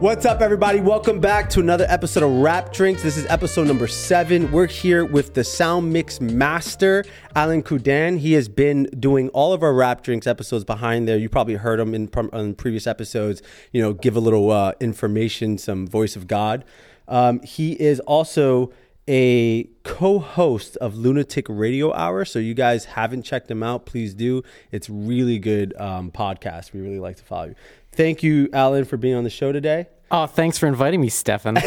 What's up, everybody? Welcome back to another episode of Wrap Drinks. This is episode number seven. We're here with the sound mix master, Alan Kudan. He has been doing all of our Wrap Drinks episodes behind there. You probably heard him in, in previous episodes, you know, give a little uh, information, some voice of God. Um, he is also a co-host of Lunatic Radio Hour. So you guys haven't checked him out, please do. It's really good um, podcast. We really like to follow you. Thank you, Alan, for being on the show today. Oh, thanks for inviting me, Stefan.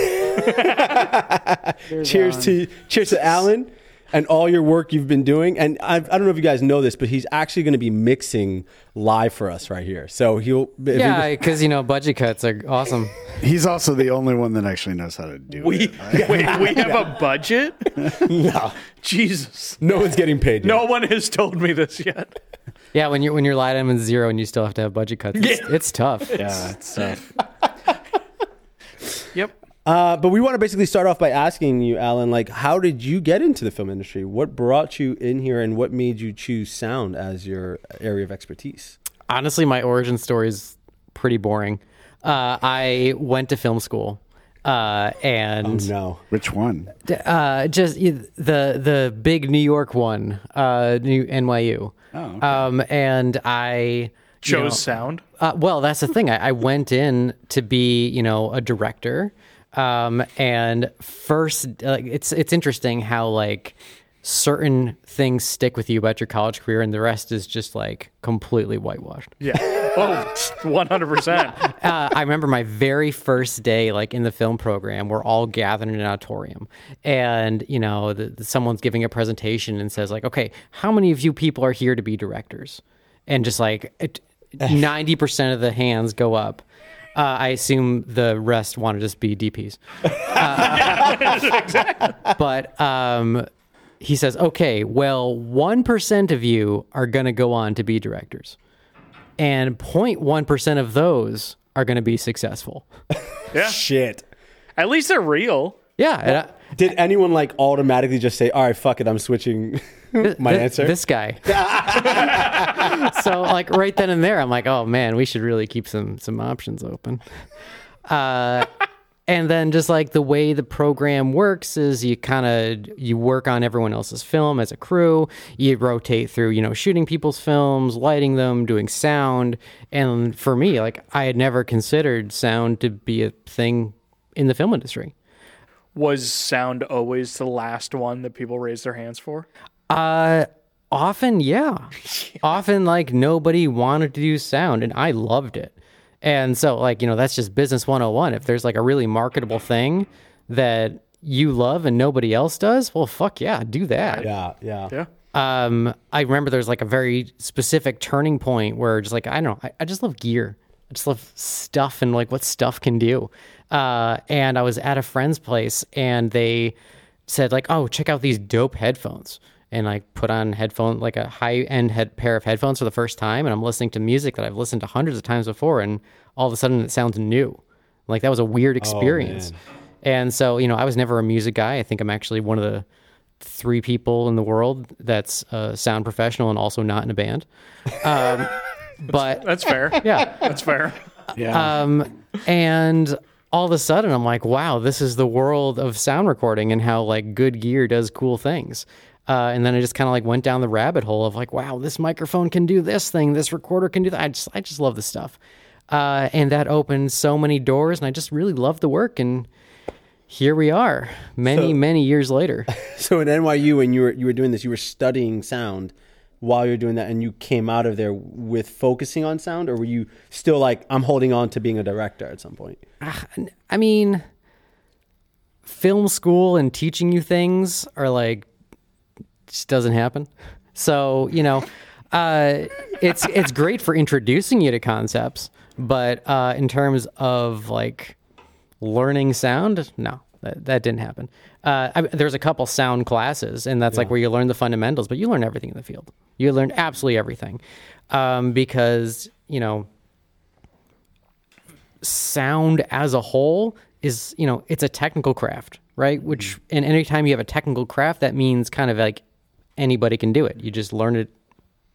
cheers to cheers to Alan and all your work you've been doing. And I, I don't know if you guys know this, but he's actually going to be mixing live for us right here. So he'll yeah, because you know budget cuts are awesome. He's also the only one that actually knows how to do we, it. Wait, we have a budget? no, Jesus, no one's getting paid. Yet. No one has told me this yet. Yeah, when you're when your line item is zero and you still have to have budget cuts, it's, Yeah. it's tough. Yeah, it's tough. Yep. Uh, but we want to basically start off by asking you, Alan, like, how did you get into the film industry? What brought you in here, and what made you choose sound as your area of expertise? Honestly, my origin story is pretty boring. Uh, I went to film school, uh, and No, Which one? uh, just the the big New York one, uh, New NYU. Oh, okay. Um, and I you Chose know, sound. Uh, well, that's the thing. I, I went in to be, you know, a director, um, and first, like, it's it's interesting how like certain things stick with you about your college career, and the rest is just like completely whitewashed. Yeah. Oh, 100%. Uh, I remember my very first day, like in the film program, we're all gathered in an auditorium, and you know, the, the- someone's giving a presentation and says, like, "Okay, how many of you people are here to be directors?" And just like ninety percent of the hands go up. Uh, I assume the rest want to just be DPs. Uh, But um, he says, "Okay, well, one percent of you are going to go on to be directors." and 0.1% of those are going to be successful. Yeah. shit. At least they're real. Yeah. Did anyone like automatically just say, "All right, fuck it, I'm switching my answer"? This guy. so like right then and there, I'm like, oh man, we should really keep some some options open. Uh, and then just like the way the program works is you kind of you work on everyone else's film as a crew. You rotate through, you know, shooting people's films, lighting them, doing sound. And for me, like I had never considered sound to be a thing in the film industry. Was sound always the last one that people raised their hands for? Uh, often, yeah. Often, like nobody wanted to do sound, and I loved it. And so, like you know, that's just business 101. If there's like a really marketable thing that you love and nobody else does, well, fuck yeah, do that. yeah, yeah, Yeah. Um, I remember there's like a very specific turning point where just like I don't know, I, I just love gear. I just love stuff and like what stuff can do. Uh, and I was at a friend's place and they said like, "Oh, check out these dope headphones." And I put on headphone like a high end head pair of headphones for the first time, and I'm listening to music that I've listened to hundreds of times before, and all of a sudden it sounds new. Like that was a weird experience. and so, you know, I was never a music guy. I think I'm actually one of the three people in the world that's a sound professional and also not in a band. Um, but That's fair. yeah, That's fair. Yeah. um, and all of a sudden I'm like, wow, this is the world of sound recording and how like good gear does cool things. Uh, and then I just kind of like went down the rabbit hole of like, wow, this microphone can do this thing, this recorder can do that. I just, I just love this stuff. Uh, and that opened so many doors, and I just really love the work. And here we are, many, So- many years later. So at NYU, when you were you were doing this, you were studying sound while you're doing that, and you came out of there with focusing on sound, or were you still like, I'm holding on to being a director at some point? I mean, film school and teaching you things are like just doesn't happen. So you know, uh, it's it's great for introducing you to concepts, but uh, in terms of like learning sound, no, that, that didn't happen. Uh, I, there's a couple sound classes, and that's like where you learn the fundamentals, but you learn everything in the field. You learn absolutely everything. Um, because you know sound as a whole is you know it's a technical craft right? Which and anytime you have a technical craft that means kind of like anybody can do it. You just learn it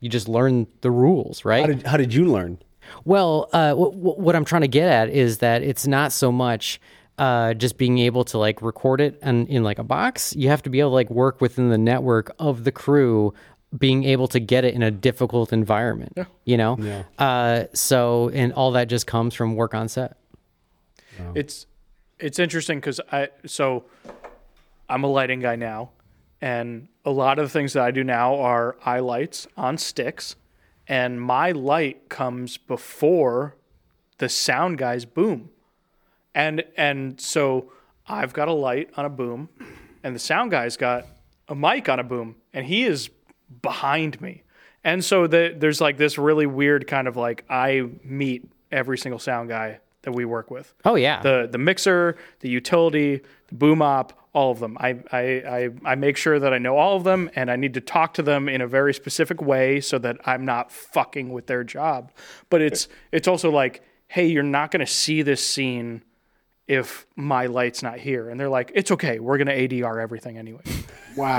you just learn the rules right? How did how did you learn? Well, uh, w- w- what I'm trying to get at is that it's not so much uh, just being able to like record it and in like a box. You have to be able to like work within the network of the crew, being able to get it in a difficult environment. You know, uh, so and all that just comes from work on set. It's it's interesting because I so I'm a lighting guy now, and a lot of the things that I do now are eye lights on sticks, and my light comes before the sound guy's boom, and and so I've got a light on a boom, and the sound guy's got a mic on a boom, and he is behind me. And so the, there's like this really weird kind of like I meet every single sound guy that we work with Oh yeah, the the mixer, the utility, the boom op, all of them. I, I I I make sure that I know all of them, and I need to talk to them in a very specific way so that I'm not fucking with their job. But it's it's also like, hey, you're not going to see this scene if my light's not here, and they're like, it's okay, we're going to ADR everything anyway. Wow.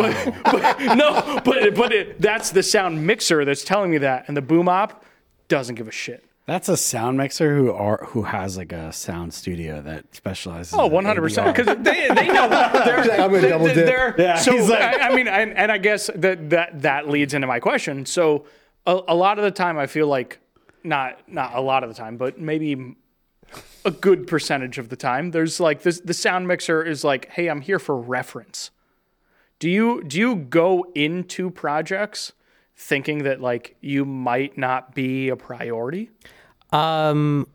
no, but but it, that's the sound mixer that's telling me that, and the boom op doesn't give a shit. That's a sound mixer who are who has like a sound studio that specializes. Oh, 100 percent. Because they they know they're, like, I'm gonna they- double dip. they're- Yeah, so he's like- I, I mean, and, and I guess that that that leads into my question. So a, a lot of the time, I feel like not not a lot of the time, but maybe a good percentage of the time, there's like this. The sound mixer is like, hey, I'm here for reference. Do you do you go into projects thinking that like you might not be a priority? um,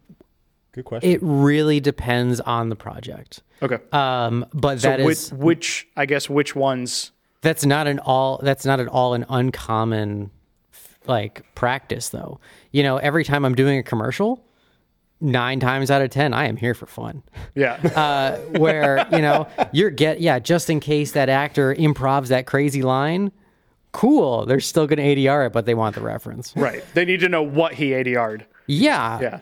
Good question. it really depends on the project. Okay. Um, but so that which, is which I guess which ones that's not an all that's not at all an uncommon like practice though you know every time i'm doing a commercial nine times out of ten i am here for fun Yeah. uh, where you know you're get yeah just in case that actor improvs that crazy line cool they're still gonna adr it but they want the reference Right. They need to know what he ADR'd. yeah Yeah.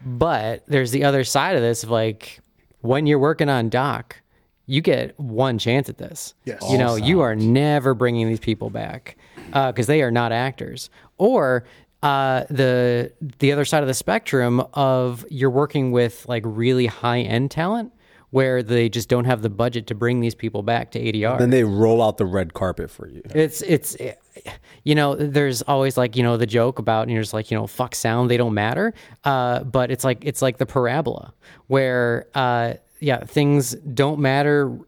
but there's the other side of this of like when you're working on doc, you get one chance at this. Yes. You know, you are never bringing these people back because they are not actors. Or uh, the the other side of the spectrum of you're working with like really high end talent where they just don't have the budget to bring these people back to ADR. then they roll out the red carpet for you. It's it's you know there's always like you know the joke about and you're just like you know fuck sound they don't matter uh, but it's like it's like the parabola where uh, yeah things don't matter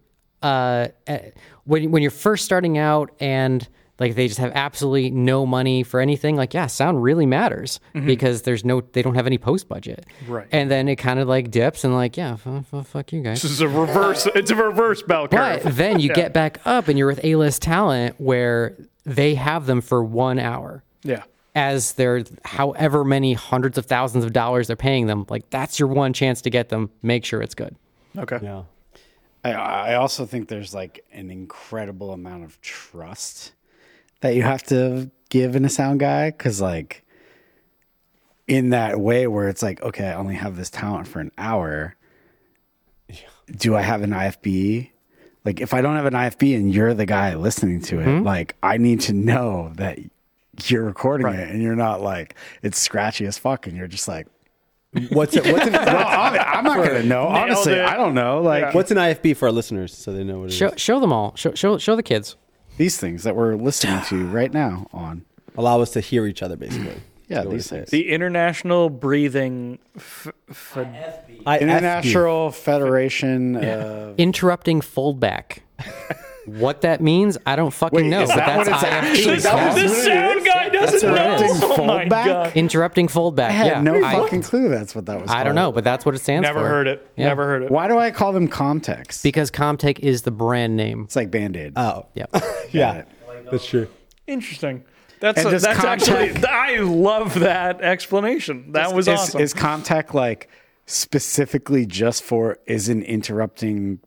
uh, eh, when when you're first starting out and like they just have absolutely no money for anything like yeah sound really matters mm-hmm. because there's no they don't have any post budget Right. and then it kind of like dips and like yeah f- f- fuck you guys This is a reverse. It's a reverse bell curve. but then you get back up and you're with A-list talent where they have them for one hour yeah. as they're however many hundreds of thousands of dollars they're paying them. Like that's your one chance to get them. Make sure it's good. Okay. Yeah. I, I also think there's like an incredible amount of trust that you have to give in a sound guy because like in that way where it's like okay i only have this talent for an hour do i have an ifb like if i don't have an ifb and you're the guy listening to it hmm? like i need to know that you're recording it and you're not like it's scratchy as fuck and you're just like What's it, what's an, i'm not gonna know honestly it. i don't know like what's an IFB for our listeners so they know what it is? Show show them all. Show show show the kids. These things that we're listening to right now on Allow us to hear each other, basically. Yeah, these things. The International Breathing. F- f- IFB. International Federation of Interrupting foldback. what that means, I don't fucking know. is but that that's what it's IFB. actually this called? this sound guy doesn't what it know. is. Oh my Foldback? god. Interrupting foldback. I had yeah. no I, fucking clue that's what that was. I don't called. know, but that's what it stands Never for. heard it. Yeah. Never heard it. Why do I call them Comteks? Because Comtek is the brand name. It's like Band Aid. Oh, Yep. yeah. That's true. Interesting. That's And a, does that's Comtek- actually. I love that explanation. That was is, awesome. Is Comtek like specifically just for isn't interrupting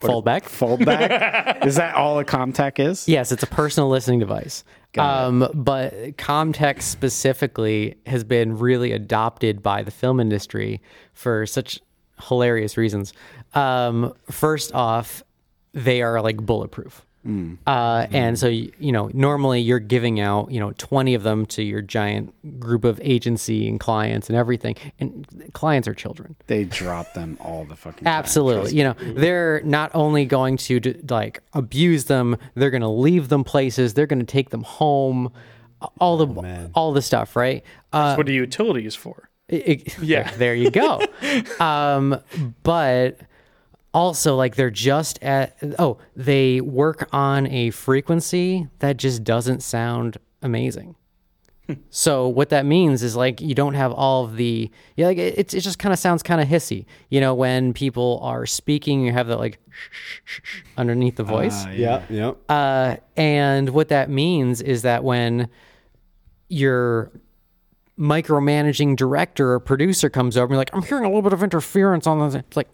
Foldback. foldback? is that all a Comtek is? Yes, it's a personal listening device. Um, but Comtek specifically has been really adopted by the film industry for such hilarious reasons. Um, first off, they are like bulletproof. Uh, and so, you, you know, normally you're giving out, you know, 20 of them to your giant group of agency and clients and everything. And clients are children. They drop them all the fucking time. Absolutely. You know, they're not only going to like abuse them, they're going to leave them places, they're going to take them home, all the all the stuff, right? Uh, what are utilities for? it- yeah, there you go. um, but also, like, they're just at oh, they work on a frequency that just doesn't sound amazing. So what that means is like you don't have all of the yeah like it, it just kind of sounds kind of hissy you know when people are speaking you have that like underneath the voice Yeah, yeah. uh, and what that means is that when your micromanaging director or producer comes over and you're like, I'm hearing a little bit of interference on this. It's like,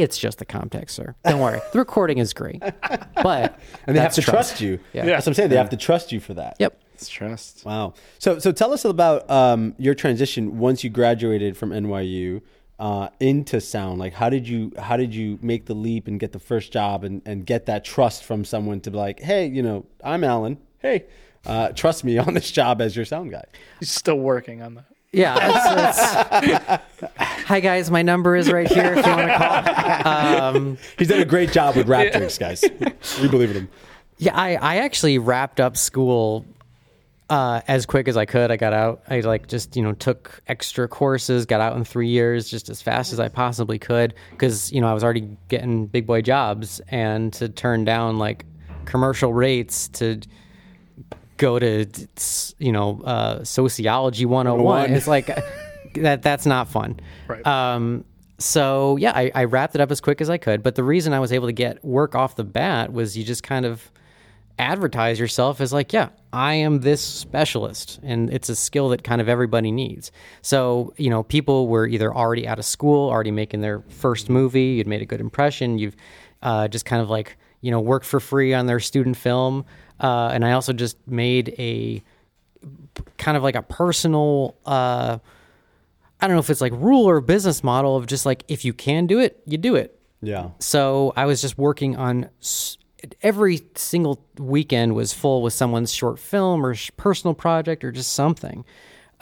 it's just the context, sir. Don't worry. the recording is great. But and they have to trust you. Yeah. That's what I'm saying. They have to trust you for that. Yep. It's trust. Wow. So so tell us about um, your transition once you graduated from NYU uh, into sound. Like how did you how did you make the leap and get the first job and, and get that trust from someone to be like, hey, you know, I'm Alan. Hey, uh, trust me on this job as your sound guy. He's still working on that. Yeah. It's, it's, hi, guys. My number is right here if you want to call. Um, He's done a great job with wrap drinks, guys. we believe in him. Yeah, I, I actually wrapped up school uh, as quick as I could. I got out. I like just you know took extra courses, got out in three years, just as fast as I possibly could, because you know I was already getting big boy jobs, and to turn down like commercial rates to go to you know uh, sociology 101 101. it's like that that's not fun Right. um, so yeah I, I wrapped it up as quick as i could but the reason i was able to get work off the bat was you just kind of advertise yourself as like yeah i am this specialist and it's a skill that kind of everybody needs so you know people were either already out of school already making their first movie you'd made a good impression you've uh, just kind of like you know worked for free on their student film uh, and i also just made a kind of like a personal uh, i don't know if it's like rule or business model of just like if you can do it you do it Yeah. so I was just working on s- every single weekend was full with someone's short film or sh- personal project or just something.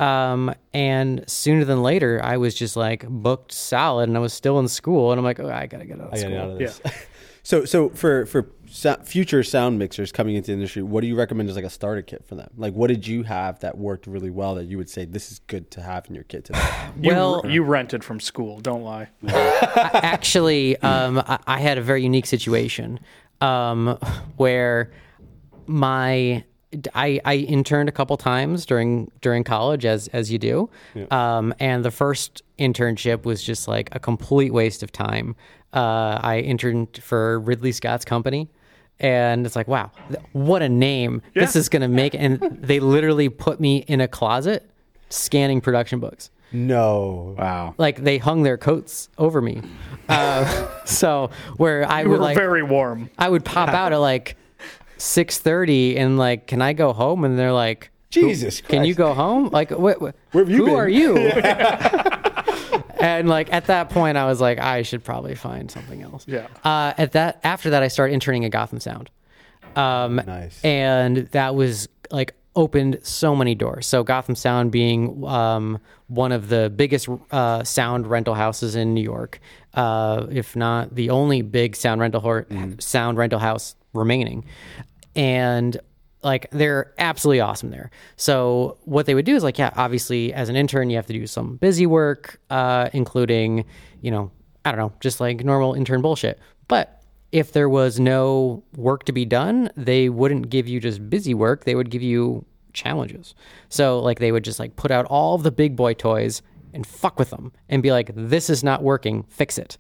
Um, and sooner than later, I was just like booked solid, and I was still in school, and I'm like, oh, I gotta get out of I school. got out of this. so so for for so- future sound mixers coming into the industry, what do you recommend as like a starter kit for them? Like, what did you have that worked really well that you would say this is good to have in your kit today? You, Well- you rented from school. Don't lie. Actually, um, I, I had a very unique situation um, where my I, I interned a couple times during during college as as you do, um, and the first internship was just like a complete waste of time. Uh, I interned for Ridley Scott's company, and it's like, wow, what a name! This is gonna make. And they literally put me in a closet scanning production books no. Wow. like they hung their coats over me. Uh, so where I You would were like very warm. I would pop out at like six thirty and like, can I go home? And they're like, Jesus can you go home? Like, what? what Where have you who been? are you? and like at that point, I was like, I should probably find something else. Yeah. Uh, at that after that, I started interning at Gotham Sound. Um, Nice. and that was like opened so many doors. So Gotham Sound being um, one of the biggest uh, sound rental houses in New York, uh, if not the only big sound rental hor- sound rental house remaining, and like they're absolutely awesome there. So what they would do is like, yeah, obviously as an intern you have to do some busy work, uh, including you know I don't know, just like normal intern bullshit, but if there was no work to be done, they wouldn't give you just busy work. They would give you challenges. So like they would just like put out all the big boy toys and fuck with them and be like, this is not working, fix it.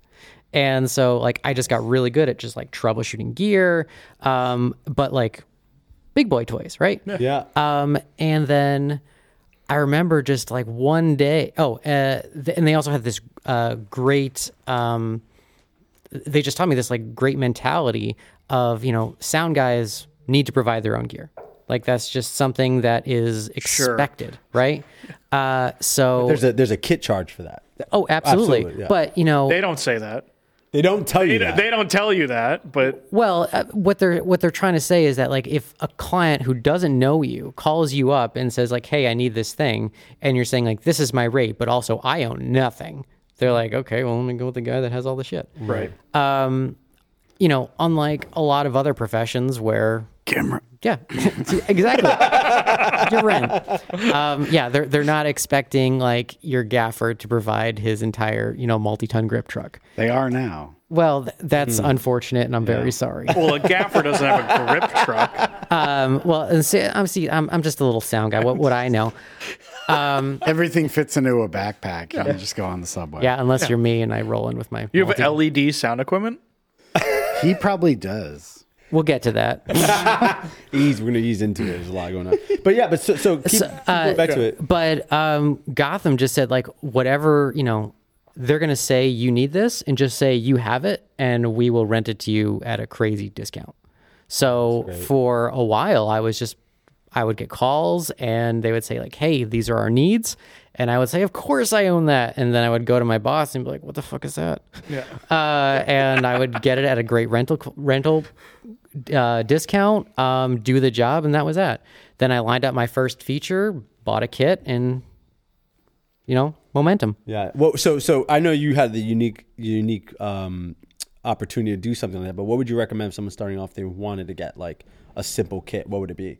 And so like I just got really good at just like troubleshooting gear, um, but like big boy toys, right? Yeah. Um, and then I remember just like one day. Oh, uh, th- and they also had this uh, great. Um, they just taught me this like great mentality of you know sound guys need to provide their own gear. Like that's just something that is Sure. expected, right? Uh, so there's a there's a kit charge for that. oh, absolutely. Absolutely, yeah. But you know, They don't say that. They don't tell you They, that. they don't tell you that, but Well, uh, what they're what they're trying to say is that like if a client who doesn't know you calls you up and says like, "Hey, I need this thing," and you're saying like, "This is my rate," but also I own nothing. They're like, "Okay, well, let me go with the guy that has all the shit." right. Um, you know, unlike a lot of other professions where Camera. yeah, exactly. Your rent. Um, yeah, they're they're not expecting like your gaffer to provide his entire you know multi-ton grip truck. They are now. Well, th- that's unfortunate, and I'm very sorry. Well, a gaffer doesn't have a grip truck. Um, well, see, I'm see, I'm I'm just a little sound guy. What would I know? Everything fits into a backpack. You can just go on the subway. Yeah, unless you're me and I roll in with my. You have multi- LED sound equipment. He probably does. We'll get to that. ease. We're gonna ease into it. There's a lot going on. But yeah, but so, so keep, keep going back to it. But um, Gotham just said like whatever you know, they're gonna say you need this, and just say you have it, and we will rent it to you at a crazy discount. So for a while, I was just I would get calls, and they would say like, "Hey, these are our needs," and I would say, "Of course I own that," and then I would go to my boss and be like, "What the fuck is that?" Yeah. uh, and I would get it at a great rental rental uh, discount, um, do the job, and that was that. Then I lined up my first feature, bought a kit, and you know, momentum. Yeah. Well, so so I know you had the unique unique um, opportunity to do something like that. But what would you recommend if someone starting off they wanted to get like a simple kit? What would it be?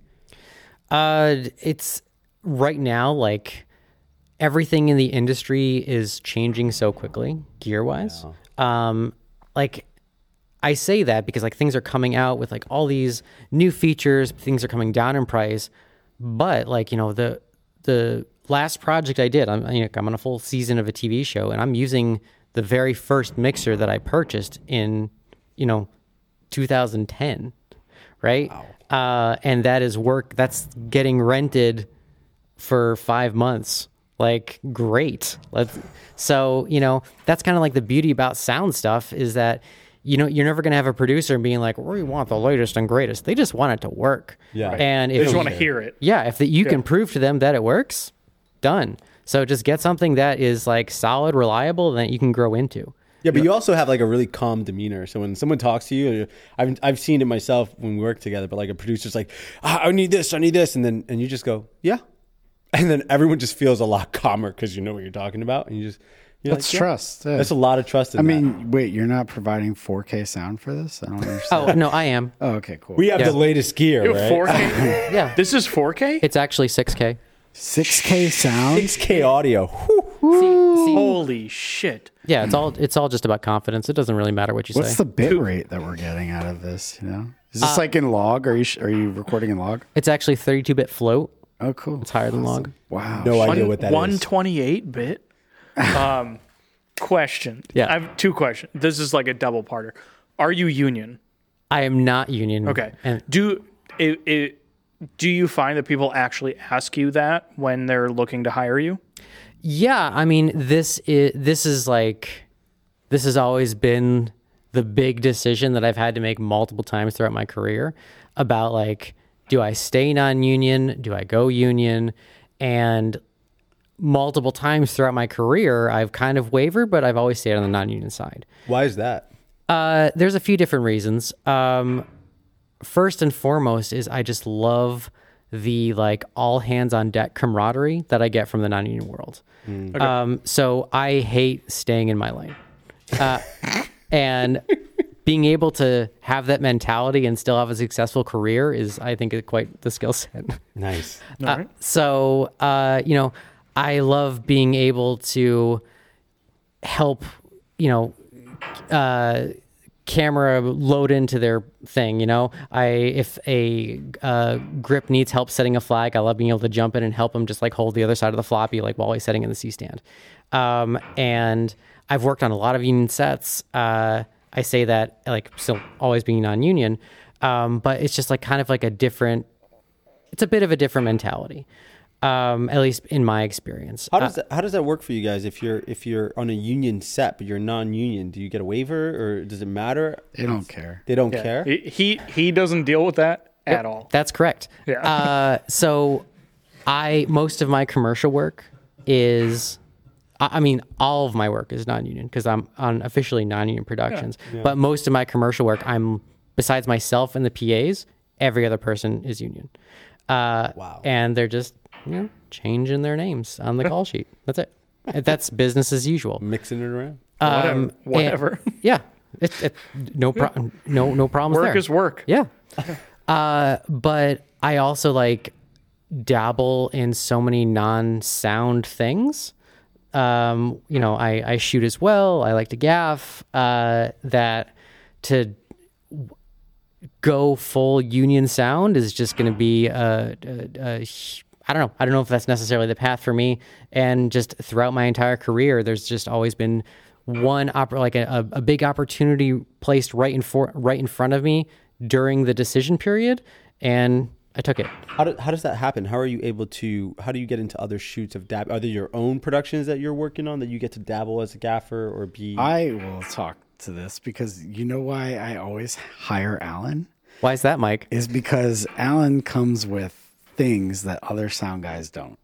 Uh, it's right now like everything in the industry is changing so quickly, gear wise. Um, like I say that because like things are coming out with like all these new features, things are coming down in price, but like you know the the last project I did, I'm you know, I'm on a full season of a TV show, and I'm using the very first mixer that I purchased in you know 2010, right? Uh, and that is work that's getting rented for five months. Like great. Let's, so you know that's kind of like the beauty about sound stuff is that you know you're never gonna have a producer being like we want the latest and greatest. They just want it to work. Yeah. Right. And They if just want to hear it. yeah, if the, you can prove to them that it works, done. So just get something that is like solid, reliable, that you can grow into. Yeah, but you also have like a really calm demeanor. So when someone talks to you, I've I've seen it myself when we work together. But like a producer's like, ah, I need this, I need this, and then and you just go, yeah, and then everyone just feels a lot calmer because you know what you're talking about, and you just you're That's like, yeah. trust. yeah. That's a lot of trust. In I that. mean, wait, you're not providing 4K sound for this? I don't understand. Oh no, I am. Oh, okay, cool. we have Yeah. the latest gear, You have right? 4K. Yeah, this is 4K. it's actually 6K. 6K sound? 6K audio. See, see, Holy shit! Yeah, it's all it's all just about confidence. It doesn't really matter what you say. What's say. the bit rate that we're getting out of this? You know, is Uh, this like in log? Are you sh- are you recording in log? it's actually 32-bit float. Oh, cool. It's higher than log. Wow. No idea what that is. 128 bit. Um, question. Yeah. I have two questions. This is like a double parter. Are you union? I am not union. Okay. And do it, it do you find that people actually ask you that when they're looking to hire you? Yeah, I mean this is this is like this has always been the big decision that I've had to make multiple times throughout my career about like do I stay non-union, do I go union and multiple times throughout my career I've kind of wavered but I've always stayed on the non-union side. Why is that? Uh, there's a few different reasons. Um, first and foremost is I just love the like all hands on deck camaraderie that I get from the non-union world. Um, so I hate staying in my lane, uh, and being able to have that mentality and still have a successful career is, I think, quite the skill set. Nice. Uh, so uh, you know, I love being able to help, you know, uh, camera load into their thing. You know, I if a uh, grip needs help setting a flag, I love being able to jump in and help them just like hold the other side of the floppy, like while he's setting in the C stand. Um, and I've worked on a lot of union sets. Uh, I say that like still always being non-union, um, but it's just like kind of like a different. It's a bit of a different mentality, um, at least in my experience. How does that, how does that work for you guys? If you're if you're on a union set but you're non-union, do you get a waiver or does it matter? They don't care. They don't care. He he, he doesn't deal with that at all. That's correct. Yeah. Uh, so, I most of my commercial work is I I mean, all of my work is non-union because I'm on officially non-union productions. But most of my commercial work, I'm besides myself and the PAs, every other person is union. Uh, Wow. And they're just you know changing their names on the call sheet. That's it. That's business as usual. Mixing it around. Whatever. Um, and- yeah. It, it, no pro- no no problems work there. is work. Yeah. Uh, but I also like dabble in so many non-sound things. Um, you know, I, I shoot as well. I like to gaff. Uh, that to go full union sound is just going to be a, a, a hu- I don't know. I don't know if that's necessarily the path for me. And just throughout my entire career, there's just always been one opp- like a, a a big opportunity placed right in for right in front of me during the decision period, and I took it. How, do, how does that happen? How are you able to? How do you get into other shoots of dab? Are there your own productions that you're working on that you get to dabble as a gaffer or be? I will talk to this because you know why I always hire Alan Why is that, Mike? is because Alan comes with things that other sound guys don't.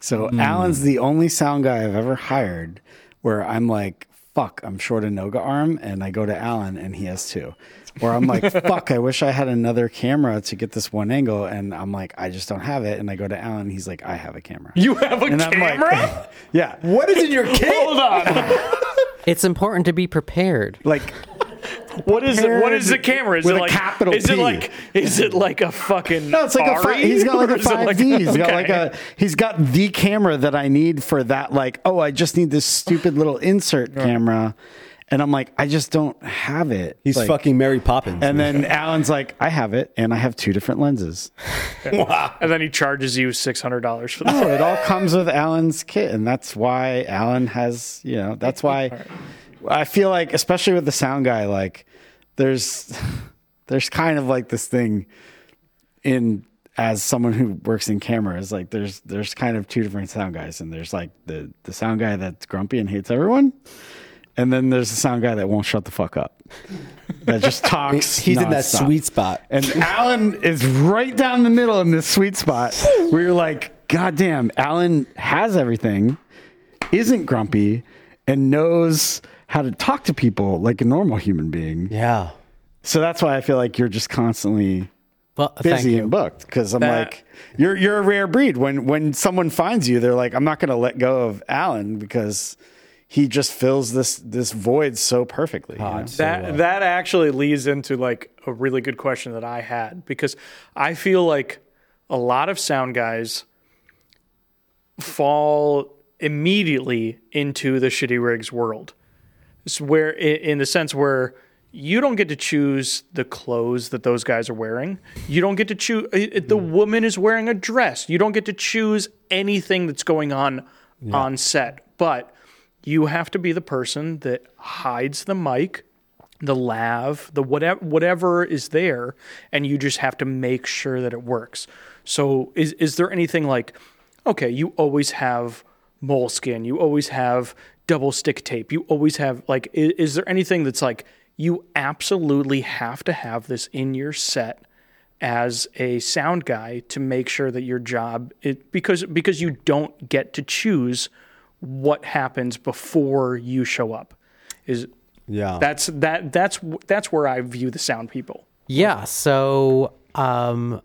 So hmm. Alan's the only sound guy I've ever hired where I'm like, fuck, I'm short a Noga arm, and I go to Alan and he has two. Or I'm like, fuck, I wish I had another camera to get this one angle, and I'm like, I just don't have it. And I go to Alan, and he's like, I have a camera. You have a and I'm camera? like, yeah. what is in your kit? Hold on. It's important to be prepared. Like, What is it? What is the camera? Is With it a like capital Is it P. like is it like a fucking No, it's like a ARRI? he's got like a five like- D. He's got like a he's got the camera that I need for that. Like, oh, I just need this stupid little insert camera, and I'm like, I just don't have it. He's Like, fucking Mary Poppins. And then Alan's like, I have it, and I have two different lenses. wow. and then he charges you six hundred dollars for So that. it all comes with Alan's kit, and that's why Alan has, you know, that's why I feel like, especially with the sound guy, like there's there's kind of like this thing in as someone who works in cameras, like there's there's kind of two different sound guys, and there's like the the sound guy that's grumpy and hates everyone, and then there's the sound guy that won't shut the fuck up, that just talks. he's in that sweet spot. And Alan is right down the middle in this sweet spot where you're like, God damn, Alan has everything, isn't grumpy, and knows how to talk to people like a normal human being. Yeah. So that's why I feel like you're just constantly Well, busy and booked because I'm That- like, you're you're a rare breed. When when someone finds you, they're like, I'm not going to let go of Alan because he just fills this this void so perfectly. you know? that that actually leads into like a really good question that I had because I feel like a lot of sound guys fall immediately into the shitty rigs world. Where in the sense where you don't get to choose the clothes that those guys are wearing. You don't get to choose the mm-hmm. woman is wearing a dress. You don't get to choose anything that's going on on set. But you have to be the person that hides the mic, the lav, the whatever whatever is there, and you just have to make sure that it works. So is is there anything like okay, you always have moleskin, you always have double stick tape, you always have like is, is there anything that's like you absolutely have to have this in your set as a sound guy to make sure that your job it because because you don't get to choose what happens before you show up is Yeah. that's that that's that's where I view the sound people. Yeah. So, um,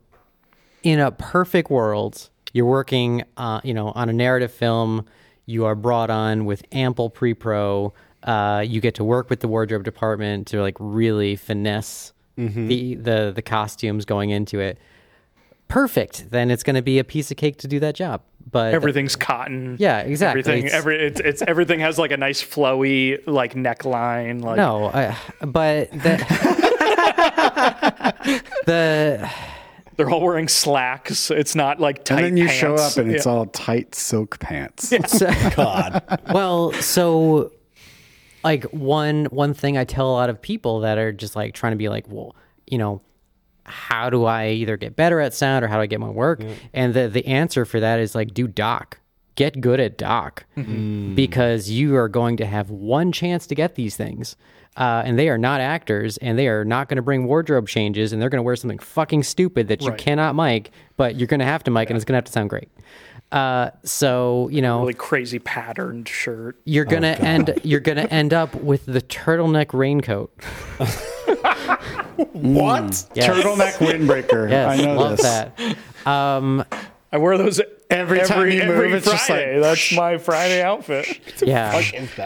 in a perfect world, you're working, uh, you know, on a narrative film. You are brought on with ample pre-pro. Uh, you get to work with the wardrobe department to like really finesse the the the costumes going into it. Perfect. Then it's going to be a piece of cake to do that job. But Everything's cotton. Yeah, exactly. Everything It's- every it's, it's everything has like a nice flowy like neckline like no, I, but the the they're all wearing slacks. It's not like tight and then you show up and it's Yeah. all tight silk pants. God. well so like one one thing i tell a lot of people that are just like trying to be like well you know how do i either get better at sound or how do i get my work and the the answer for that is like do doc get good at doc because you are going to have one chance to get these things. Uh, and they are not actors and they are not going to bring wardrobe changes and they're going to wear something fucking stupid that you Right. cannot mic, but you're going to have to mic and it's going to have to sound great. Uh, so, you know, Really crazy patterned shirt. you're going to end you're going to end up with the turtleneck raincoat. What? Yes. Turtleneck windbreaker. Yes, I know love this. that. Um, I wear those Every time you every move, it's just like- That's my Friday outfit. yeah.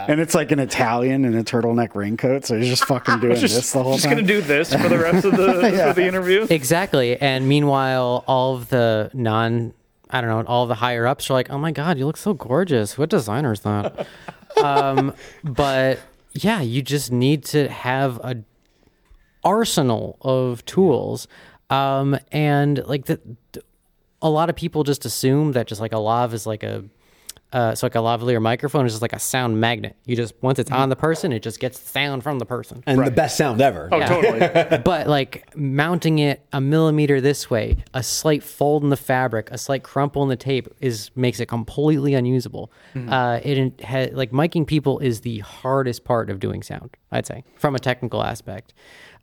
And it's like an Italian in a turtleneck raincoat, so he's just fucking doing Just, this the whole just time. Just gonna do this for the rest of the Yeah. for the interview. Exactly. And meanwhile, all of the non, I don't know, all the higher ups are like, oh my God, you look so gorgeous. What designer is that? um, but yeah, you just need to have a arsenal of tools. Um, and like the, a lot of people just assume that just like a lav is like a uh, so like a lavalier microphone is just like a sound magnet. You just once it's on the person, it just gets sound from the person. And the best sound ever. Oh, totally. but like mounting it a millimeter this way, a slight fold in the fabric, a slight crumple in the tape is makes it completely unusable. Uh, it ha- like miking people is the hardest part of doing sound. I'd say from a technical aspect.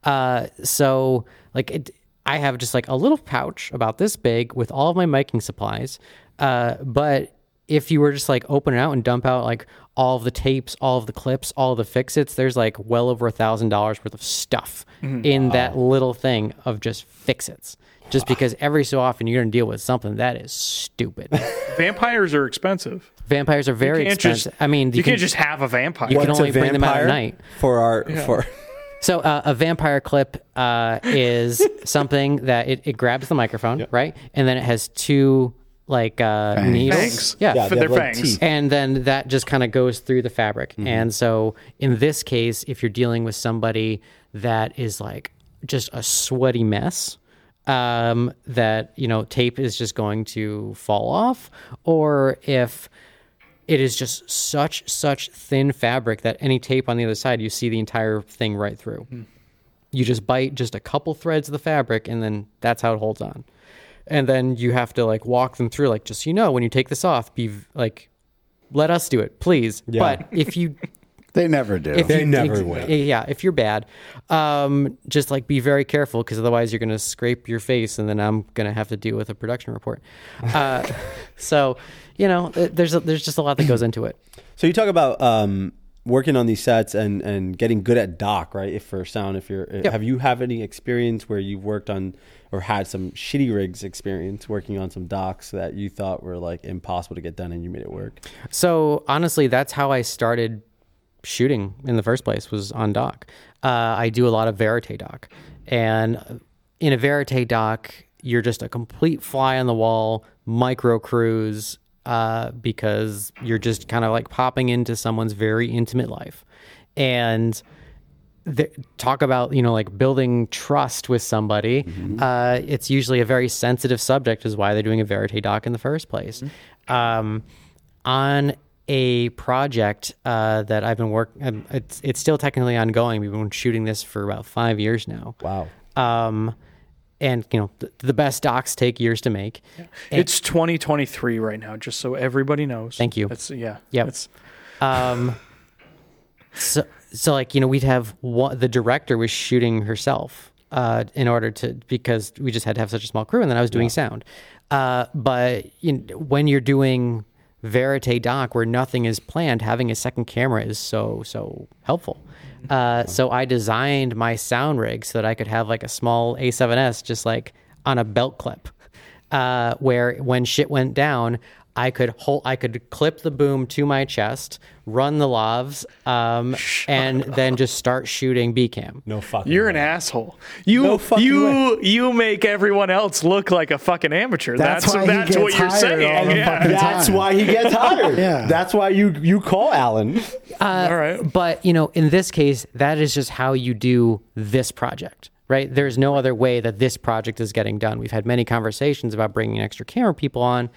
Uh, so like it, I have just like a little pouch about this big with all of my miking supplies. Uh, but if you were just like open it out and dump out like all of the tapes, all of the clips, all of the fix-its, there's like well over a thousand dollars worth of stuff in that little thing of just fix-its. Just because every so often you're gonna deal with something that is stupid. Vampires are expensive. Vampires are very expensive. just- I mean, You, can, can't just have a vampire. You can only bring them out at night. for our for So uh, a vampire clip uh, is something that it, it grabs the microphone, right, and then it has two like uh, needles. Fangs. Yeah, Yeah, for their like, fangs. teeth. and then that just kind of goes through the fabric. And so in this case, if you're dealing with somebody that is like just a sweaty mess, um, that you know tape is just going to fall off, or if it is just such such thin fabric that any tape on the other side you see the entire thing right through. Hmm. You just bite just a couple threads of the fabric and then that's how it holds on. And then you have to like walk them through like just so you know when you take this off be like let us do it, please. Yeah. But if you They never do. if They you, never ex- will. Yeah, if you're bad, um, just like be very careful because otherwise you're gonna scrape your face, and then I'm gonna have to deal with a production report. Uh, so, you know, there's a, there's just a lot that goes into it. So you talk about um, working on these sets and, and getting good at doc, right? If for sound, if you're, have you have any experience where you've worked on or had some shitty rigs experience working on some docs that you thought were like impossible to get done and you made it work? So honestly, that's how I started shooting in the first place was on doc. Uh, I do a lot of verite doc, and in a verite doc, you're just a complete fly on the wall micro crews uh, because you're just kind of like popping into someone's very intimate life, and th- talk about you know like building trust with somebody uh, it's usually a very sensitive subject is why they're doing a verite doc in the first place. Um, on a project uh, that i've been working it's, it's still technically ongoing we've been shooting this for about five years now Wow. um, and you know the, the best docs take years to make It's 2023 right now, just so everybody knows. Thank you. It's yeah. It's, Um, so, so like you know, we'd have one, the director was shooting herself uh, in order to because we just had to have such a small crew, and then I was doing sound. Uh, but you know, when you're doing verite doc where nothing is planned, having a second camera is so so helpful. Uh, so I designed my sound rig so that I could have like a small A7S just like on a belt clip uh, where when shit went down, I could hold, I could clip the boom to my chest, run the lavs, um, and then just start shooting B cam. No fucking. you're an way. asshole. You No fucking you you make everyone else look like a fucking amateur. That's That's why he that's, gets what you're saying. all the Yeah. fucking That's why he gets hired. Yeah. That's why you you call Alan. All right. But you know, in this case, that is just how you do this project, right? There's no other way that this project is getting done. We've had many conversations about bringing extra camera people on,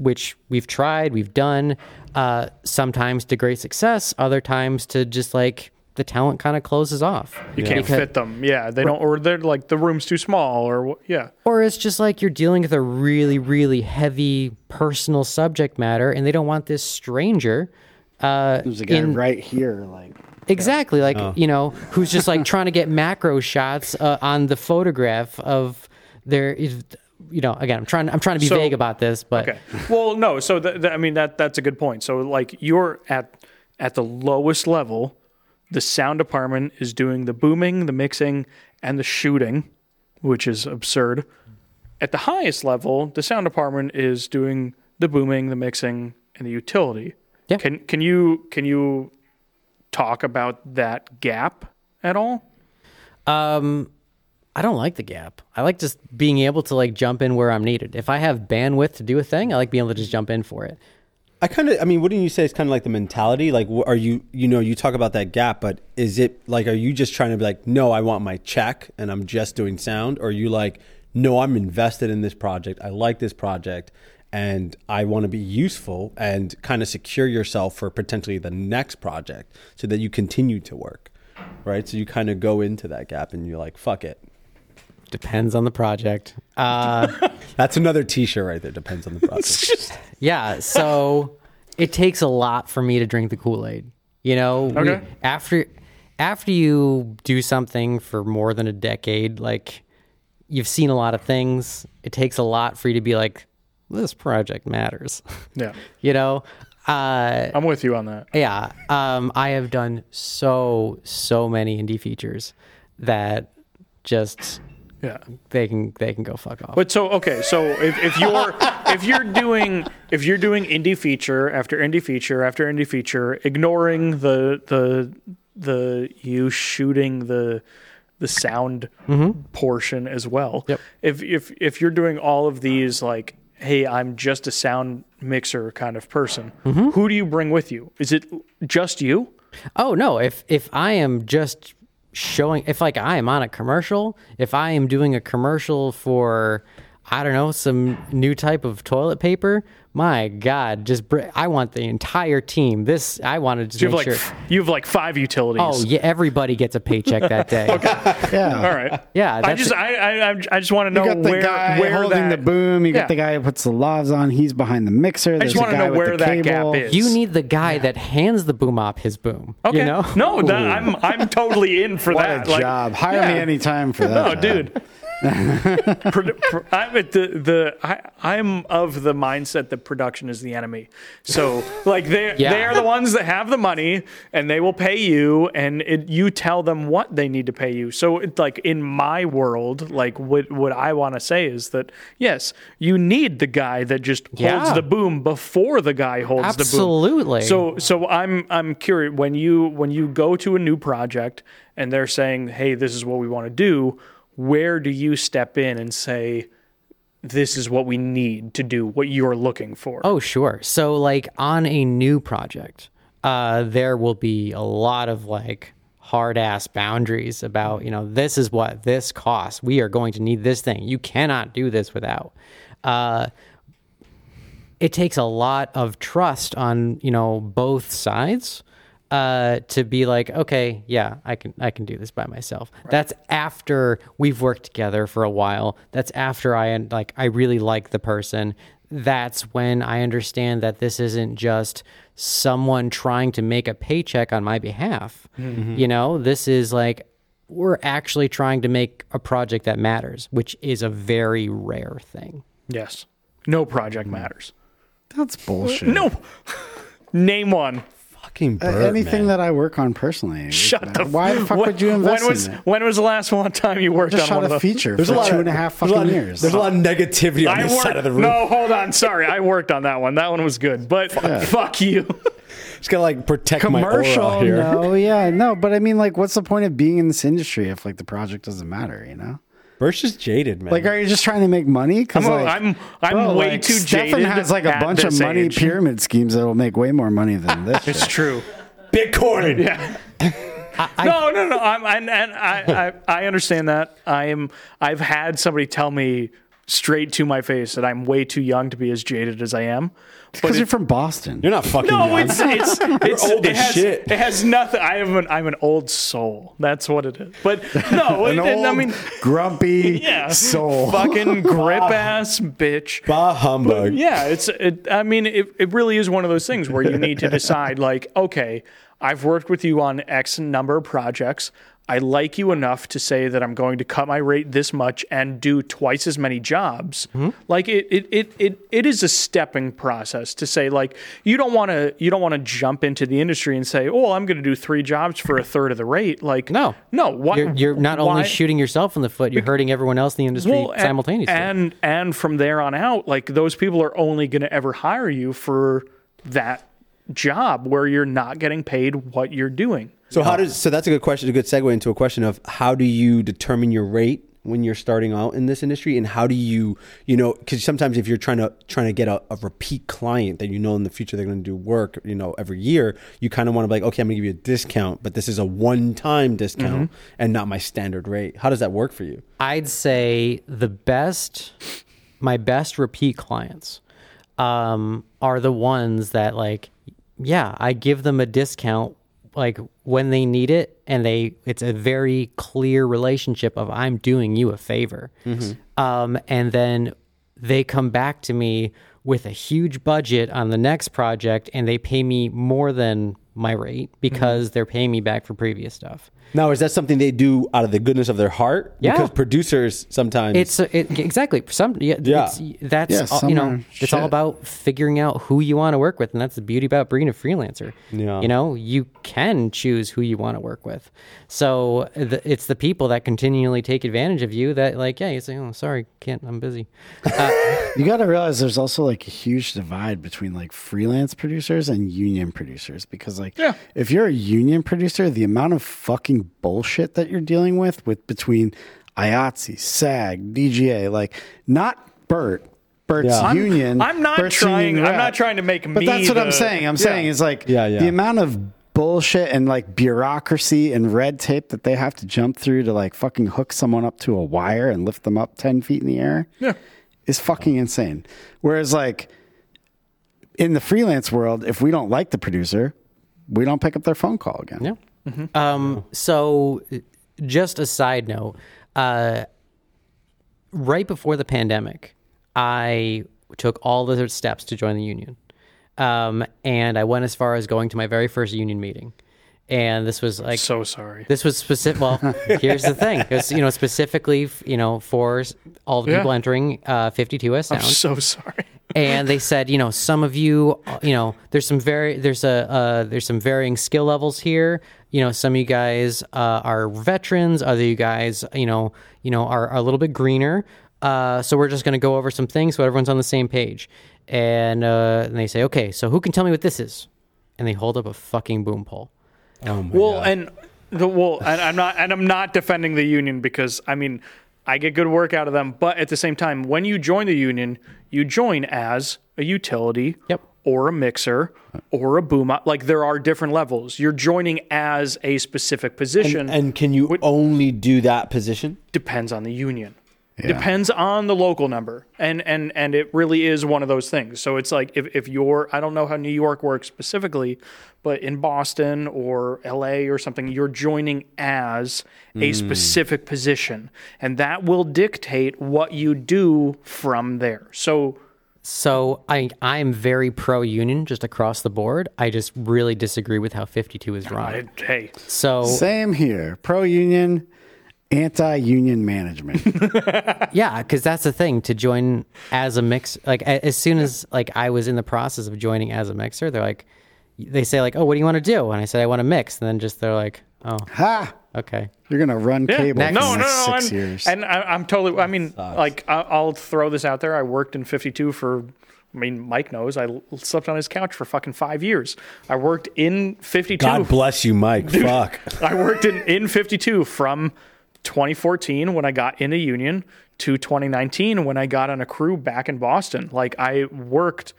which we've tried, we've done, uh, sometimes to great success, other times to just like the talent kind of closes off. You can't Because- fit them. Yeah, they don't, or they're like the room's too small, or wh- yeah. Or it's just like you're dealing with a really, really heavy personal subject matter, and they don't want this stranger. Uh, There's a guy in- right here, like Exactly, like you know, who's just like trying to get macro shots uh, on the photograph of their. You know, again, I'm trying. I'm trying to be So- vague about this, but Okay. Well, no. So th- th- I mean that that's a good point. So like you're at at the lowest level, the sound department is doing the booming, the mixing, and the shooting, which is absurd. At the highest level, the sound department is doing the booming, the mixing, and the utility. Yeah. Can can you can you talk about that gap at all? Um, I don't like the gap. I like just being able to like jump in where I'm needed. If I have bandwidth to do a thing, I like being able to just jump in for it. I kind of, I mean, wouldn't you say it's kind of like the mentality? Like, are you, you know, you talk about that gap, but is it like, are you just trying to be like, no, I want my check and I'm just doing sound? Or you like, no, I'm invested in this project. I like this project and I want to be useful and kind of secure yourself for potentially the next project so that you continue to work, right? So you kind of go into that gap and you're like, fuck it. Depends on the project. Uh, That's another t-shirt right there. Depends on the project. yeah. So it takes a lot for me to drink the Kool Aid. You know, we- Okay. after after you do something for more than a decade, like you've seen a lot of things. It takes a lot for you to be like, this project matters. Yeah, you know, uh, I'm with you on that. yeah. Um, I have done so so many indie features that just Yeah. they can they can go fuck off. But so okay, so if, if you're if you're doing if you're doing indie feature after indie feature after indie feature, ignoring the the the you shooting the the sound mm-hmm. portion as well. Yep. If if if you're doing all of these like, hey, I'm just a sound mixer kind of person, mm-hmm. who do you bring with you? Is it just you? Oh no, if if I am just showing if like I am on a commercial, if I am doing a commercial for I don't know, some new type of toilet paper, my god, just br- I want the entire team. This I wanted to You have make like sure you have like five utilities. Oh, yeah, everybody gets a paycheck that day. okay, yeah. All right. Yeah, I just I I I just want to know You got the where guy where holding that, the boom. You got Yeah. the guy who puts the lavs on. He's behind the mixer. I There's just a want to guy know where the that cable. gap is. You need the guy that hands the boom op his boom. Okay. You know? No, that, I'm I'm totally in for What that. a Like, job! Hire me anytime for that. No, that. dude. I'm at the the I, I'm of the mindset that production is the enemy. So like they Yeah. they are the ones that have the money and they will pay you and it, you tell them what they need to pay you. So it, like in my world, like what what I want to say is that yes, you need the guy that just holds Yeah. the boom before the guy holds the boom. Absolutely. So so I'm I'm curious when you when you go to a new project and they're saying, "Hey, this is what we want to do." Where do you step in and say, "This is what we need to do what you're looking for"? Oh, sure. So, like on a new project, uh, there will be a lot of like hard ass boundaries about, you know, this is what this costs. We are going to need this thing. You cannot do this without. Uh, it takes a lot of trust on, you know, both sides uh, to be like, okay, yeah, I can I can do this by myself. That's after we've worked together for a while. That's after I like I really like the person. That's when I understand that this isn't just someone trying to make a paycheck on my behalf. You know, this is like we're actually trying to make a project that matters, which is a very rare thing. Yes. No project matters. That's bullshit. No. Name one. Fucking Uh, anything man. that I work on personally. Shut the. Why the fuck when, would you invest when was, in it? When was the last one time you worked Just on shot one of a feature There's for a lot two of- and a half there's a fucking lot years. There's a lot of negativity on I this worked. side of the room. No, hold on. Sorry, I worked on that one. That one was good, but fuck you. Just gotta like protect my commercial. aura here. No, yeah, no, but I mean, like, what's the point of being in this industry if like the project doesn't matter? You know, Bert's just jaded, man. like, are you just trying to make money? Because I'm like, I'm- I'm bro, way like, too Stefan jaded has like a bunch of money age. pyramid schemes that will make way more money than this. It's shit. true. Bitcoin. Yeah. no, no, no. I'm, and, and I, I, I understand that. I am. I've had somebody tell me straight to my face that I'm way too young to be as jaded as I am. Because you're from Boston. You're not fucking no, young. it's it's it's old it as has, shit. It has nothing. I am an I'm an old soul. That's what it is. But no, An it, old, I mean, grumpy yeah, soul. fucking grip ass bitch. bah humbug. Yeah, it's. It, I mean, it, it really is one of those things where you need to decide, like, okay, I've worked with you on X number of projects. I like you enough to say that I'm going to cut my rate this much and do twice as many jobs. Mm-hmm. Like it, it, it, it, it is a stepping process to say like you don't want to you don't want to jump into the industry and say oh I'm going to do three jobs for a third of the rate. Like No. no. Why, You're, you're not only shooting yourself in the foot, you're hurting everyone else in the industry well, and- simultaneously. And and from there on out, like those people are only going to ever hire you for that job where you're not getting paid what you're doing. So how does so that's a good question, a good segue into a question of how do you determine your rate when you're starting out in this industry, and how do you, you know, because sometimes if you're trying to trying to get a, a repeat client that you know in the future they're going to do work, you know, every year, you kind of want to be like, okay, I'm going to give you a discount, but this is a one-time discount and not my standard rate. How does that work for you? I'd say the best, my best repeat clients um, are the ones that like, yeah, I give them a discount like when they need it, and they it's a very clear relationship of I'm doing you a favor, um, and then they come back to me with a huge budget on the next project, and they pay me more than my rate because they're paying me back for previous stuff. Now, is that something they do out of the goodness of their heart? Yeah. Because producers sometimes It's a, it, exactly some yeah, Yeah. It's, that's Yeah, all, you know are it's all about figuring out who you want to work with and that's the beauty about being a freelancer Yeah. you know you can choose who you want to work with so the, it's the people that continually take advantage of you that like yeah you say oh sorry can't I'm busy uh, You got to realize there's also like a huge divide between like freelance producers and union producers because like Yeah. if you're a union producer, the amount of fucking bullshit that you're dealing with with between IATSE, SAG, DGA, like not Bert. Bert's Yeah. I'm- union. I'm not Bert's trying- I'm not trying to make But me that's what I'm saying. I'm Yeah. saying is like Yeah, yeah. the amount of bullshit and like bureaucracy and red tape that they have to jump through to like fucking hook someone up to a wire and lift them up 10 feet in the air Yeah. is fucking insane. Whereas like in the freelance world, if we don't like the producer, we don't pick up their phone call again. yeah um so just a side note uh right before the pandemic I took all the steps to join the union um and I went as far as going to my very first union meeting and this was like So sorry. This was specific. Well, here's the thing. It's you know specifically you know for all the people Yeah. entering uh, 52s sound, So sorry. and they said you know some of you uh, you know there's some very there's a uh, there's some varying skill levels here. You know some of you guys uh, are veterans. Other you guys you know you know are, are a little bit greener. Uh, so we're just going to go over some things so everyone's on the same page. And, uh, and they say, okay, so who can tell me what this is? And they hold up a fucking boom pole. Oh my Well, God. and the well, and I'm not, and I'm not defending the union because I mean, I get good work out of them, but at the same time, when you join the union, you join as a utility, Yep. Or a mixer, or a boom. Like there are different levels. You're joining as a specific position. and can you only do that position? depends on the union. Depends on the local number. And and and it really is one of those things. So it's like if, if you're I don't know how New York works specifically, but in Boston or LA or something, you're joining as a hmm. specific position. And that will dictate what you do from there. So So I I am very pro union just across the board. I just really disagree with how 52 is run. I, hey, So Same here. Pro union, anti union management. yeah, because that's the thing to join as a mix. Like a- as soon as like I was in the process of joining as a mixer, they're like, they say like, oh, what do you want to do? And I said I want to mix, and then just they're like, oh, ha! Okay. You're gonna run Yeah. cable for No, the no, next no. six and, years. and I, I'm totally. I mean, like I, I'll throw this out there. I worked in 52 for. I mean, Mike knows. I slept on his couch for fucking five years. I worked in 52. God bless you, Mike. Fuck. I worked in in 52 from 2014 when I got in a union to 2019 when I got on a crew back in Boston. Like I worked.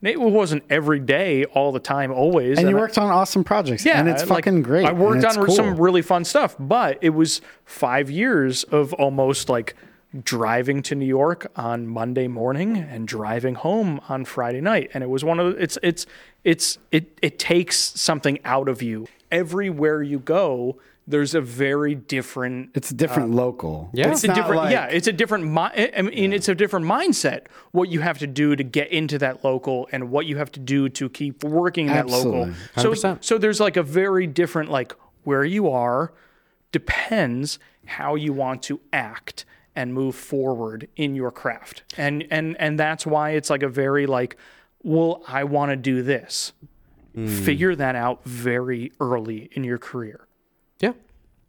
And It wasn't every day, all the time, always. and you I- worked on awesome projects. yeah, and it's like, fucking great. I worked on cool. some really fun stuff, but it was five years of almost like driving to New York on Monday morning and driving home on Friday night. And it was one of the, it's it's it's it it takes something out of you. Everywhere you go, there's a very different It's a different uh, local. Yeah. it's a different like- yeah it's a different mi- i mean it's a different mindset what you have to do to get into that local and what you have to do to keep working in that local Absolutely. so 100%. so there's like a very different like where you are depends how you want to act and move forward in your craft and and and that's why it's like a very like well i want to do this hmm. figure that out very early in your career Yeah.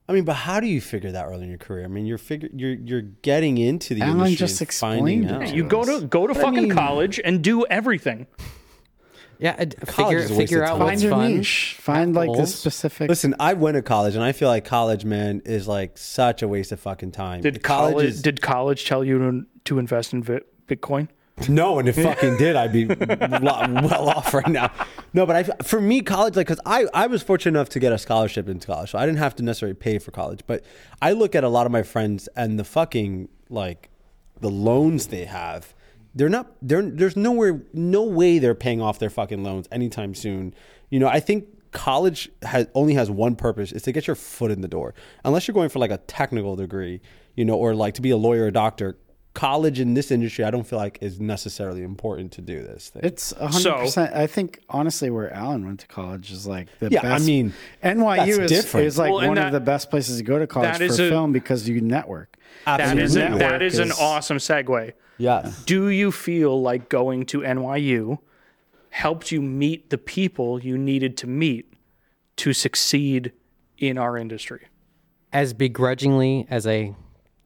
I mean, but how do you figure that early in your career? I mean, you're figure you're you're getting into the Alan industry just and finding explained it out. you go to go to fucking mean- college and do everything Yeah. uh, College Figure, is a waste figure of out time. what's Find your fun. niche. Find like the specific. Listen, I went to college, and I feel like college, man, is like such a waste of fucking time. Did college? college, is, did college tell you to, to invest in Bitcoin? No, and if fucking did, I'd be well off right now. No, but I, for me, college, like, because I, I was fortunate enough to get a scholarship into college, so I didn't have to necessarily pay for college. But I look at a lot of my friends and the fucking like the loans they have. They're not. They're there's nowhere, no way they're paying off their fucking loans anytime soon. You know, I think college has only has one purpose: is to get your foot in the door. Unless you're going for like a technical degree, you know, or like to be a lawyer or doctor. College in this industry, I don't feel like is necessarily important to do this thing. It's a hundred So- percent. I think honestly, where Alan went to college is like the best. Yeah, I mean, NYU is, different. is like Well, one that- of the best places to go to college for a- film because you network. Absolutely. is, a, network that is an awesome segue. Yes. Do you feel like going to NYU helped you meet the people you needed to meet to succeed in our industry? As begrudgingly as I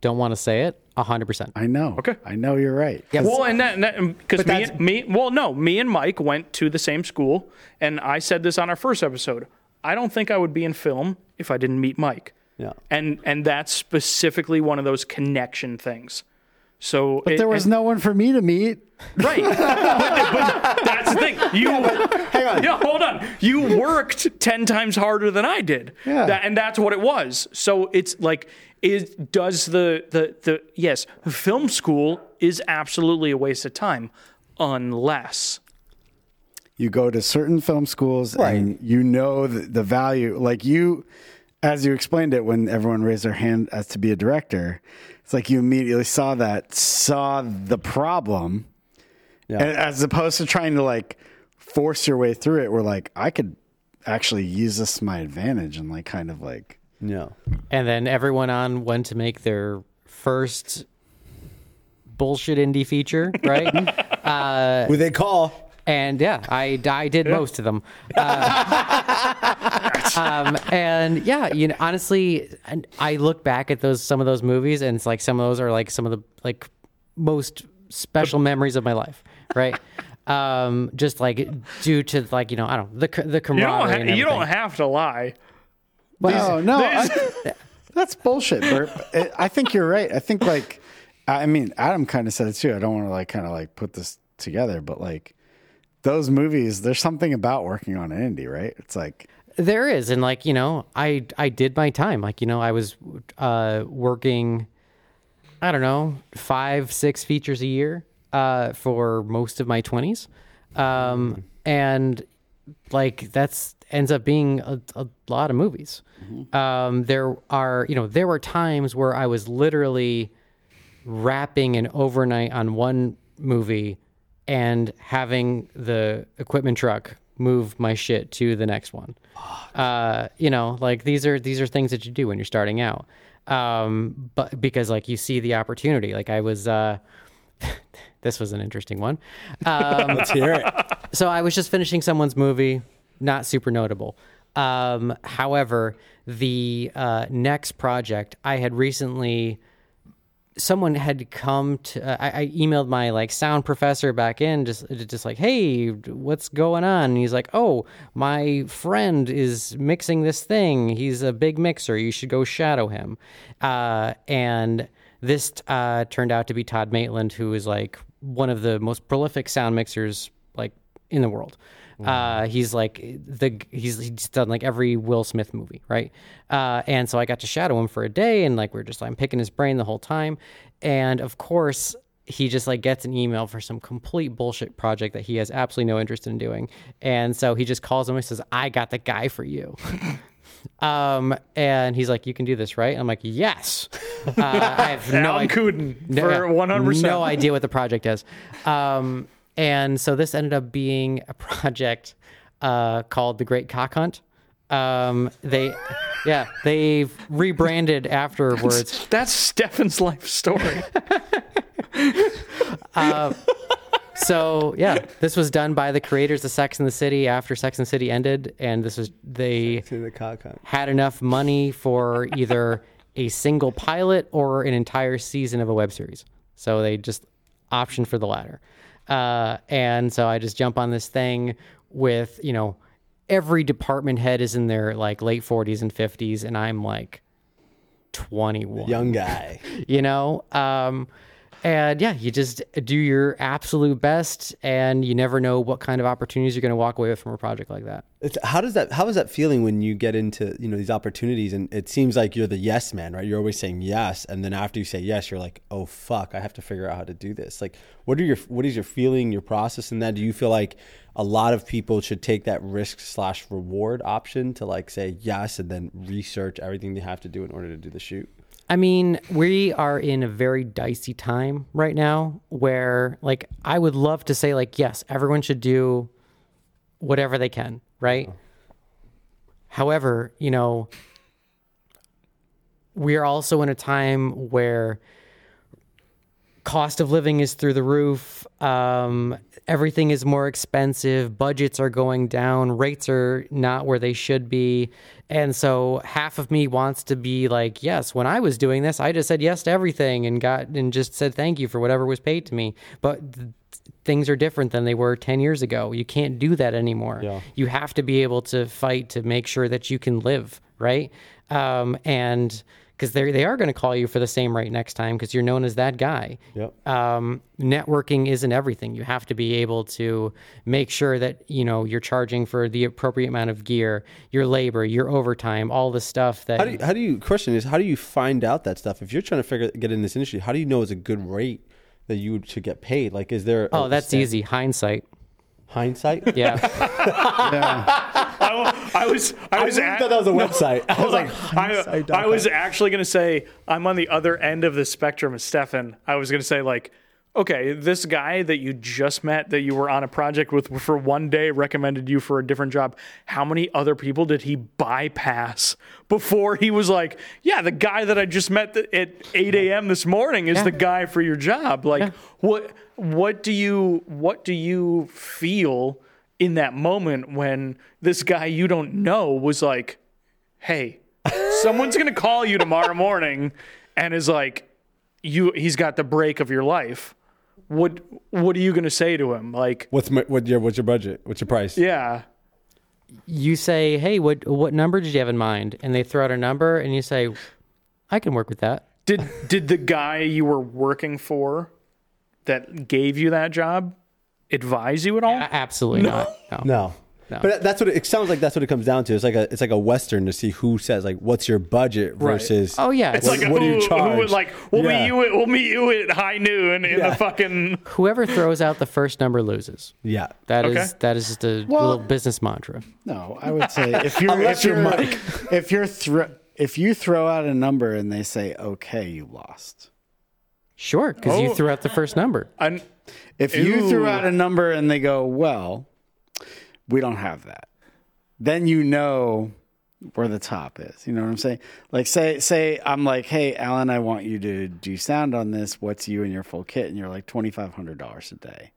don't want to say it, 100%. I know. Okay. I know you're right. Yeah. Well, and that because me, that's- me, well, no, me and Mike went to the same school, and I said this on our first episode. I don't think I would be in film if I didn't meet Mike. Yeah. and and that's specifically one of those connection things. So, But there was no one for me to meet. right. but, but that's the thing. You hang on. Yeah, hold on. You worked ten times harder than I did. Yeah. That, and that's what it was. So it's like, is does the the the yes, film school is absolutely a waste of time, unless You go to certain film schools and you know the, the value. Like you, as you explained it when everyone raised their hand as to be a director, it's like you immediately saw that, saw the problem, Yeah. and as opposed to trying to like force your way through it. We're like, I could actually use this to my advantage and like kind of like Yeah. And then everyone on went to make their first bullshit indie feature, right? uh, Who they call? And yeah, I, I did most of them. Uh, um, and yeah, you know, honestly, and I look back at those some of those movies, and it's like some of those are like some of the like most special memories of my life, right? Um, just like due to like you know I don't know, the the you don't camaraderie. ha- and you don't have to lie. no, no, I, that's bullshit. Bert. I- I think you're right. I think like, I mean, Adam kind of said it too. I don't want to like kind of like put this together, but like those movies, there's something about working on an indie, right? It's like, There is, and like you know, I I did my time. Like you know, I was uh, working, I don't know, five six features a year uh, for most of my twenties, um, and like that's ends up being a, a lot of movies. Um, there are you know there were times where I was literally wrapping an overnight on one movie and having the equipment truck move my shit to the next one. Uh, you know, like these are these are things that you do when you're starting out. Um, but because like you see the opportunity. Like I was uh this was an interesting one. Um, Let's hear it. so I was just finishing someone's movie, not super notable. Um, however, the uh, next project I had recently, someone had come to. Uh, I, I emailed my like sound professor back in, just just like, hey, what's going on? And he's like, oh, my friend is mixing this thing. He's a big mixer. You should go shadow him. Uh, and this uh, turned out to be Todd Maitland, who is like one of the most prolific sound mixers like in the world. Uh, he's like the he's he's done like every Will Smith movie, right? Uh, and so I got to shadow him for a day, and like we are just I'm picking his brain the whole time, and of course he just like gets an email for some complete bullshit project that he has absolutely no interest in doing, and so he just calls him and says, "I got the guy for you." Um, and he's like, "You can do this, right?" I'm like, "Yes." Uh, I have no Alan idea Kudan for one hundred percent. no idea what the project is. Um, and so this ended up being a project uh, called the Great Cock Hunt. Um, they, yeah, they've rebranded afterwards. That's Stefan's life story. So yeah, this was done by the creators of Sex and the City after Sex and the City ended, and this was they the cock hunt. had enough money for either a single pilot or an entire season of a web series. So they just optioned for the latter. Uh, and so I just jump on this thing with, you know, every department head is in their like late 40s and 50s, and I'm like 21 Young guy. you know um and yeah you just do your absolute best and you never know what kind of opportunities you're going to walk away with from a project like that It's, how does that? How is that feeling when you get into you know these opportunities and it seems like you're the yes man, right? You're always saying yes, and then after you say yes, you're like, oh fuck, I have to figure out how to do this. Like, what are your what is your feeling, your process in that? Do you feel like a lot of people should take that risk slash reward option to like say yes and then research everything they have to do in order to do the shoot? I mean we are in a very dicey time right now where like i would love to say like yes everyone should do whatever they can right however you know we are also in a time where cost of living is through the roof. Um, everything is more expensive. Budgets are going down. Rates are not where they should be. And so half of me wants to be like, yes, when I was doing this, I just said yes to everything and got and just said thank you for whatever was paid to me. But th- things are different than they were 10 years ago. You can't do that anymore. Yeah. You have to be able to fight to make sure that you can live, right? Um, and because they they are going to call you for the same rate next time because you're known as that guy. Yep. Um, networking isn't everything. You have to be able to make sure that you know you're charging for the appropriate amount of gear, your labor, your overtime, all the stuff that. How do you, how do you question is how do you find out that stuff if you're trying to figure get in this industry? How do you know it's a good rate that you should get paid? Like, is there? oh, that's stand- easy. Hindsight. Hindsight. Yeah. I, I was I was I at, thought that was a website. I was like, I. I was actually going to say I'm on the other end of the spectrum as Stefan. I was going to say like, okay, this guy that you just met that you were on a project with for one day recommended you for a different job. How many other people did he bypass before he was like, yeah, the guy that I just met at 8 a.m. this morning is Yeah. the guy for your job. Like, Yeah. what what do you what do you feel in that moment when this guy you don't know was like, hey, someone's gonna call you tomorrow morning and is like, you he's got the break of your life. What what are you gonna say to him? Like, What's my, what your what's your budget? What's your price? yeah. you say, "Hey, what what number did you have in mind?" And they throw out a number, and you say, "I can work with that." Did did the guy you were working for that gave you that job advise you at all? A- Absolutely not. No. No. But that's what it, it sounds like. That's what it comes down to. It's like a it's like a western to see who says like what's your budget versus. Oh yeah, It's it's like what do you who, who charge? would like we'll Yeah. meet you at, we'll meet you at high noon in Yeah. the fucking whoever throws out the first number loses. Yeah. That is Okay. that is just a Well- little business mantra. No, I would say if you're if you're you're Mike. if you're thro- if you throw out a number and they say okay, you lost. Sure, because you Oh. threw out the first number. un, If you threw out a number and they go, well, we don't have that, then you know where the top is. You know what I'm saying? Like say say I'm like, hey, Alan, I want you to do sound on this. What's you and your full kit? And you're like twenty five hundred dollars a day.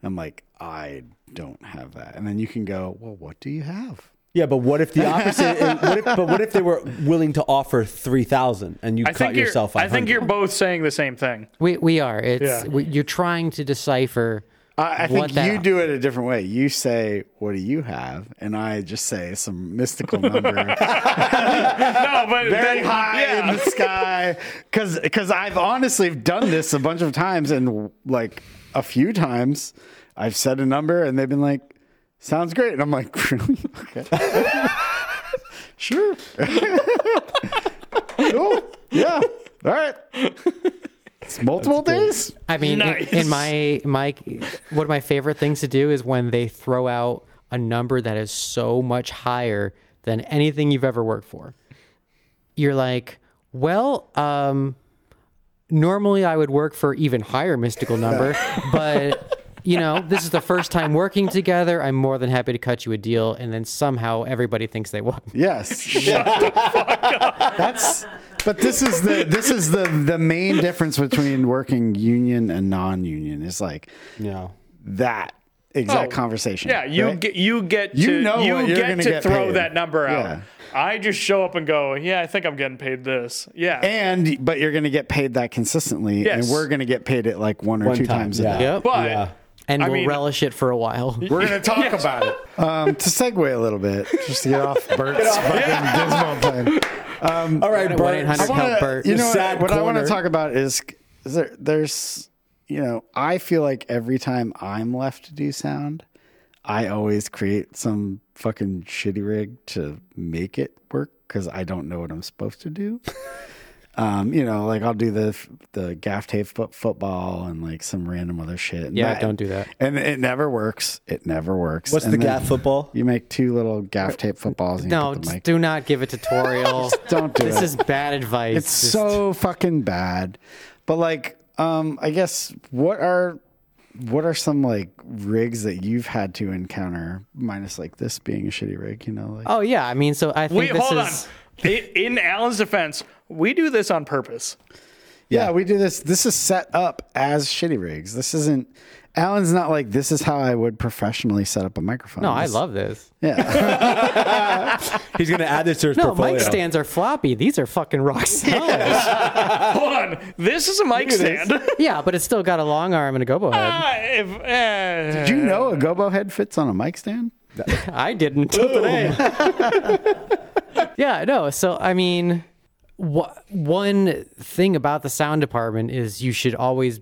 And I'm like, I don't have that. And then you can go, well, what do you have? Yeah, but what if the opposite? what if, but what if they were willing to offer three thousand and you I cut think you're yourself? I think you're both saying the same thing. We we are. It's Yeah. we, you're trying to decipher. I, I think you do it a different way. You say, "What do you have?" and I just say some mystical number, No, but very then- high yeah. in the sky. Because because I've honestly done this a bunch of times, and like a few times, I've said a number, and they've been like, sounds great. And I'm like, really? Okay. sure. cool. Yeah. All right. It's multiple days. I mean, in- in, my my one of my favorite things to do is when they throw out a number that is so much higher than anything you've ever worked for. You're like, well, um, normally I would work for even higher mystical number, but you know, this is the first time working together. I'm more than happy to cut you a deal, and then somehow everybody thinks they won. Yes. That's but this is the this is the the main difference between working union and non-union is like Yeah. that exact Oh, conversation. Yeah, you right? get you get to You know you what you're get gonna to get throw paid. that number out. Yeah. I just show up and go, yeah, I think I'm getting paid this. Yeah. and but you're going to get paid that consistently Yes. and we're going to get paid it like one or One two time, times a yeah. day. Yep. but Yeah. And I we'll mean- relish it for a while. We're going to talk about it. Um, to segue a little bit, just to get off Bert's fucking dismal plan. All right, Bert. I wanna- Help Bert. You know what, what I want to talk about is, is there, there's, you know, I feel like every time I'm left to do sound, I always create some fucking shitty rig to make it work because I don't know what I'm supposed to do. Um, you know, like I'll do the the gaff tape foot, football and like some random other shit. And Yeah, don't do that. And it never works. It never works. What's And the gaff football? You make two little gaff tape footballs. And No, you just do not give a tutorial. don't do this it. is bad advice. It's Just- so fucking bad. But like, um, I guess what are what are some like rigs that you've had to encounter, minus like this being a shitty rig, you know? Like Oh yeah, I mean, so I think wait, this hold is. on. In Alan's defense, we do this on purpose. yeah, we do this. This is set up as shitty rigs. This isn't. Alan's not like this is how I would professionally set up a microphone. No, I love this. Yeah, He's gonna add this to his No, portfolio. mic stands are floppy. These are fucking rock solid. Hold on. This is a mic stand. yeah, but it's still got a long arm and a gobo head. Ah, if, uh, Did you know a gobo head fits on a mic stand? I didn't until today. yeah, no. So I mean, wha one thing about the sound department is you should always,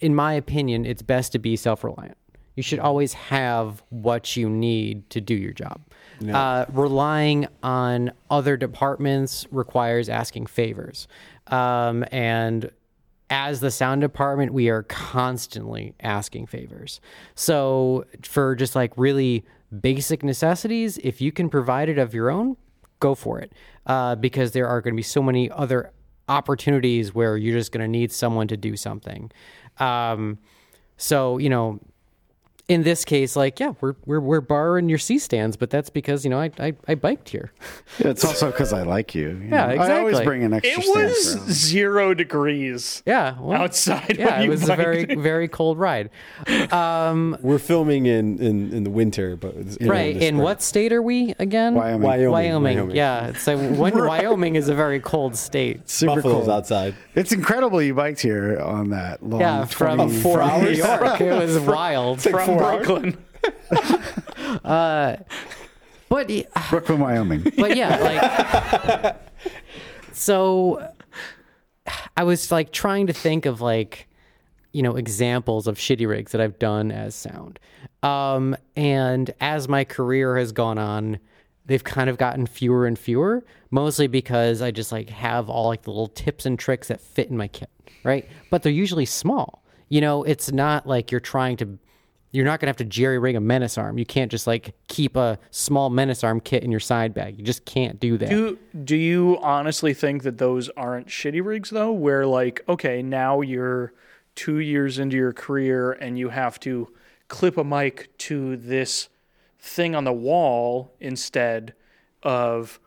in my opinion, it's best to be self-reliant. You should always have what you need to do your job. Uh, relying on other departments requires asking favors, um, and as the sound department, we are constantly asking favors. So, for just like really basic necessities, if you can provide it of your own, go for it. Uh, because there are going to be so many other opportunities where you're just going to need someone to do something. Um, so, you know, in this case, like, yeah, we're, we're, we're borrowing your C stands, but that's because, you know, I, I, I biked here. Yeah, it's also because I like you. you Yeah, know. I always bring an extra it stand was for Alan. zero degrees Yeah. Well, outside. yeah, when it you was a very, very cold ride. Um, we're filming in, in, in the winter, but it's, you know, Right. the In what state are we again? Wyoming. Wyoming. Wyoming. Wyoming. Yeah. So when Wyoming is a very cold state. Super Buffalo's cold. outside. It's incredible you biked here on that long. Yeah, from, 20 four from New hours? York. It was wild. from Brooklyn. But y- Brooklyn, Wyoming. but yeah, like so I was like trying to think of like you know examples of shitty rigs that I've done as sound. Um and as my career has gone on, they've kind of gotten fewer and fewer, mostly because I just like have all like the little tips and tricks that fit in my kit, right? But they're usually small. You know, it's not like you're trying to you're not gonna have to jerry rig a menace arm. You can't just like keep a small menace arm kit in your side bag. You just can't do that. Do do you honestly think that those aren't shitty rigs though? Where like, okay, now you're two years into your career and you have to clip a mic to this thing on the wall instead of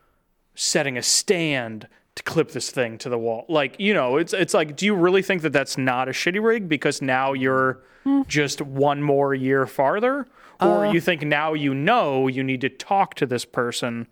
setting a stand to clip this thing to the wall. Like, you know, it's it's like, do you really think that that's not a shitty rig because now you're just one more year farther, or uh. you think now you know you need to talk to this person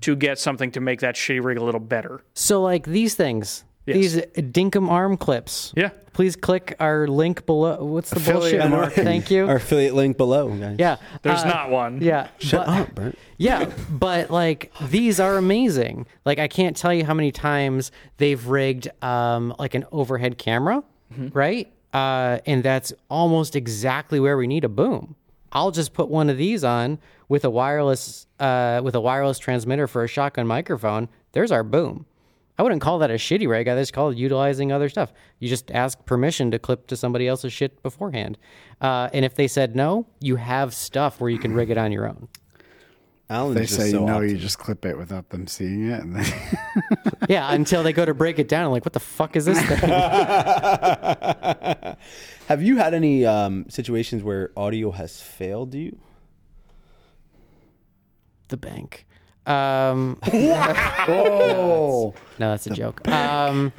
to get something to make that shitty rig a little better? So like these things, these Dinkum arm clips. Yeah. Please click our link below. What's the Affiliate bullshit? marketing. Thank you. Our affiliate link below, guys. yeah. There's uh, not one. Yeah. Shut but- up, Bert. Yeah, but like these are amazing. Like I can't tell you how many times they've rigged um like an overhead camera, right? Uh and that's almost exactly where we need a boom. I'll just put one of these on with a wireless uh, with a wireless transmitter for a shotgun microphone. There's our boom. I wouldn't call that a shitty rig. I just call it utilizing other stuff. You just ask permission to clip to somebody else's shit beforehand. Uh, and if they said no, you have stuff where you can rig it on your own. Alan's They just say so no, you just clip it without them seeing it, and then Yeah, until they go to break it down. I'm like, what the fuck is this thing? Have you had any um, situations where audio has failed you? the bank. Um, No, that's a joke. Um,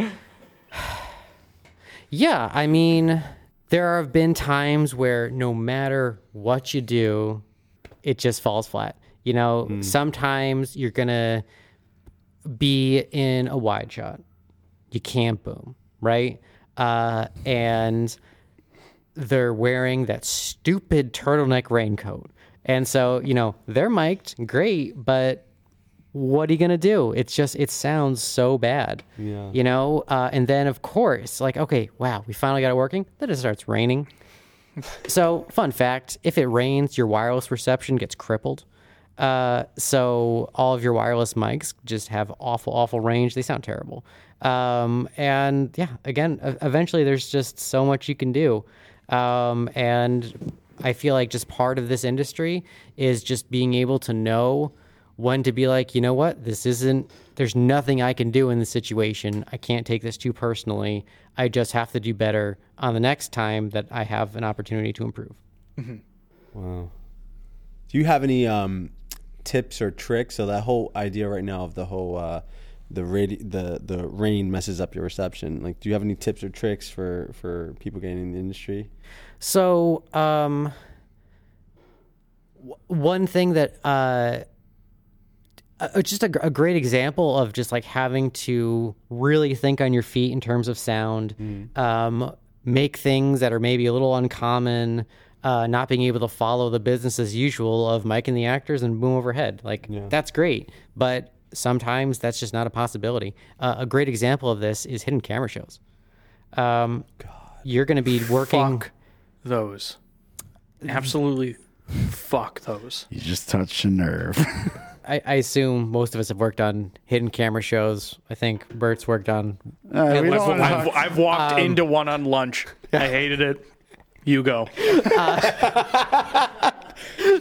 yeah, I mean, there have been times where no matter what you do, it just falls flat. You know, sometimes you're going to be in a wide shot. You can't boom, right? Uh, and they're wearing that stupid turtleneck raincoat. And so, you know, they're mic'd, great, but what are you gonna do? It's just it sounds so bad. Yeah. You know? Uh, and then of course, like, okay, wow, we finally got it working. Then it starts raining. so, fun fact: if it rains, your wireless reception gets crippled. Uh, so all of your wireless mics just have awful, awful range. They sound terrible. Um, and yeah, again, eventually there's just so much you can do. Um, and I feel like just part of this industry is just being able to know when to be like, you know what, this isn't, there's nothing I can do in this situation. I can't take this too personally. I just have to do better on the next time that I have an opportunity to improve. Wow. Do you have any um, tips or tricks? So that whole idea right now of the whole uh, the radi- the the rain messes up your reception. Like, do you have any tips or tricks for for people getting in the industry? So, um, w- one thing that, uh, uh, just a, a great example of just like having to really think on your feet in terms of sound, um, make things that are maybe a little uncommon, uh, not being able to follow the business as usual of mic and the actors and boom overhead. Like, that's great. But sometimes that's just not a possibility. Uh, a great example of this is hidden camera shows. Um, You're going to be working. Fuck those. Absolutely fuck those. you just touched a nerve. I, I assume most of us have worked on hidden camera shows. I think Bert's worked on. Uh, we I've- don't I've, I've walked into one on lunch. I hated it. You go.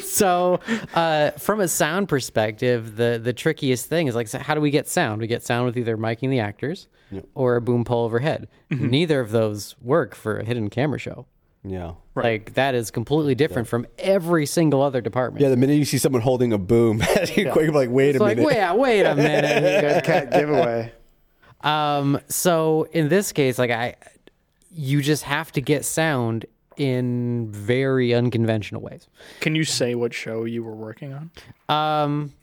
So, uh, from a sound perspective, the the trickiest thing is like, so how do we get sound? We get sound with either miking the actors or a boom pole overhead. Neither of those work for a hidden camera show. Yeah. Like that is completely different from every single other department. Yeah. The minute you see someone holding a boom, you're quick, like, wait it's a like, minute. wait, wait a minute. here. cat giveaway. Um, so in this case, like I, you just have to get sound in very unconventional ways. Can you say what show you were working on? Um,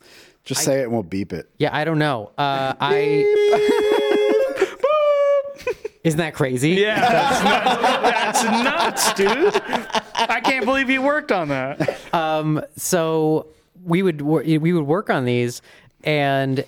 Just say it and we'll beep it. yeah, I don't know. Uh, I isn't that crazy? Yeah, that's, nuts, that's nuts, dude. I can't believe you worked on that. So we would we would work on these, and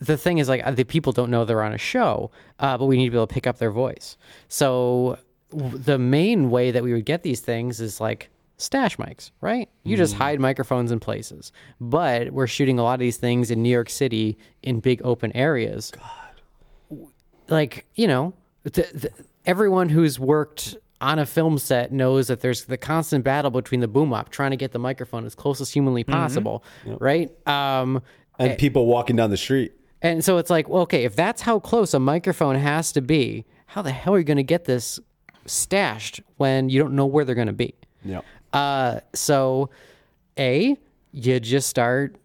the thing is, like, the people don't know they're on a show, uh, but we need to be able to pick up their voice. So the main way that we would get these things is like stash mics, right? You just hide microphones in places. But we're shooting a lot of these things in New York City in big open areas. God. Like, you know, th- th- everyone who's worked on a film set knows that there's the constant battle between the boom op trying to get the microphone as close as humanly possible, right? Um, and people walking down the street. and so it's like, well, okay, if that's how close a microphone has to be, how the hell are you going to get this stashed when you don't know where they're going to be? Yeah. Uh, so, A, you just start,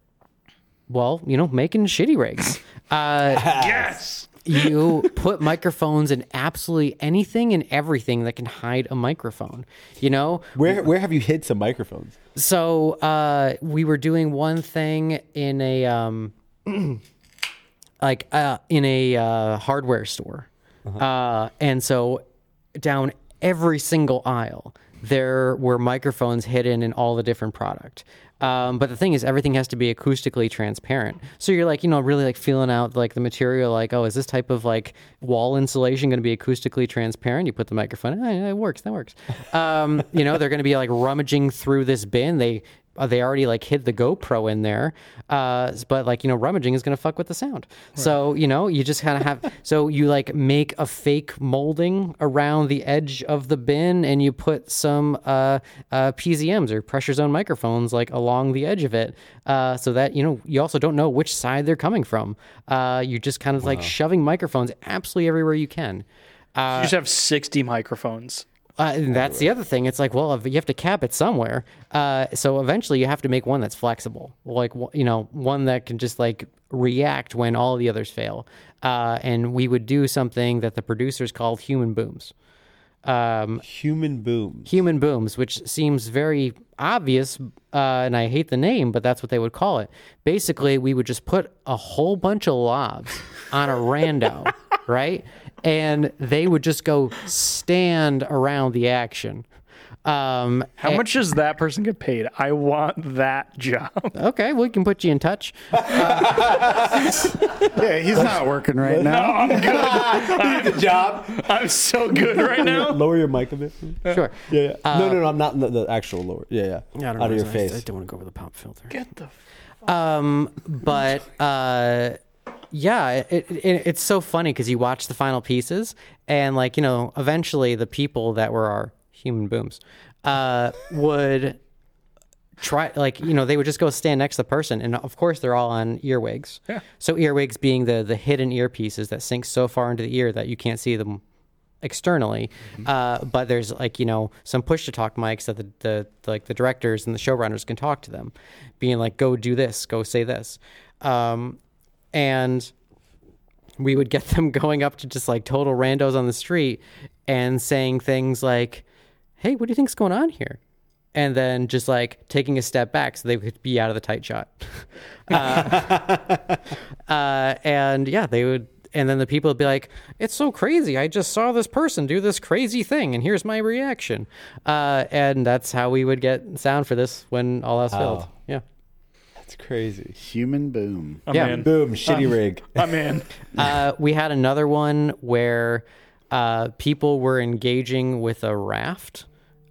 well, you know, making shitty rigs. Uh, Yes. You put microphones in absolutely anything and everything that can hide a microphone, you know? Where where have you hid some microphones? So uh, we were doing one thing in a um, like uh, in a uh, hardware store, uh and so down every single aisle there were microphones hidden in all the different product. Um, but the thing is, everything has to be acoustically transparent. So you're like, you know, really like feeling out like the material, like, oh, is this type of like wall insulation going to be acoustically transparent? You put the microphone, eh, it works, that works. Um, you know, they're going to be like rummaging through this bin. They they already like hid the GoPro in there, uh, but like you know, rummaging is gonna fuck with the sound. So you know, you just kind of have. so you like make a fake molding around the edge of the bin, and you put some uh, uh, PZMs or pressure zone microphones like along the edge of it, uh, so that you know you also don't know which side they're coming from. Uh, you're just kind of like shoving microphones absolutely everywhere you can. you just have 60 microphones. Uh, and that's the other thing. It's like, well, you have to cap it somewhere. Uh, so eventually, you have to make one that's flexible, like you know, one that can just like react when all the others fail. Uh, and we would do something that the producers called human booms. Um, Human booms. human booms, which seems very obvious, uh, and I hate the name, but that's what they would call it. Basically, we would just put a whole bunch of lavs on a rando, right? And they would just go stand around the action. Um, How much does that person get paid? I want that job. okay, we can put you in touch. Yeah, he's not working right now. I'm good. Did the job. I'm so good right now. Lower your mic a bit. Sure. Yeah, yeah. no, no, no. I'm not the, the actual lower. Yeah, yeah. Out of your face. I don't want to go over the pop filter. Get the Um, but uh, yeah, it, it, it's so funny because you watch the final pieces, and like you know, eventually the people that were our human booms uh, would try like you know they would just go stand next to the person and of course they're all on earwigs. Yeah. so earwigs being the the hidden earpieces that sink so far into the ear that you can't see them externally uh, but there's like you know some push to talk mics that the, the like the directors and the showrunners can talk to them being like go do this go say this. Um, and we would get them going up to just like total randos on the street and saying things like hey what do you think's going on here? And then just like taking a step back so they could be out of the tight shot. Uh, uh, and yeah they would and then the people would be like it's so crazy. I just saw this person do this crazy thing and here's my reaction. Uh, and that's how we would get sound for this when all else failed. Yeah That's crazy. Human boom. I'm Yeah. in. Boom. Shitty rig. I'm in. uh, we had another one where uh, people were engaging with a raft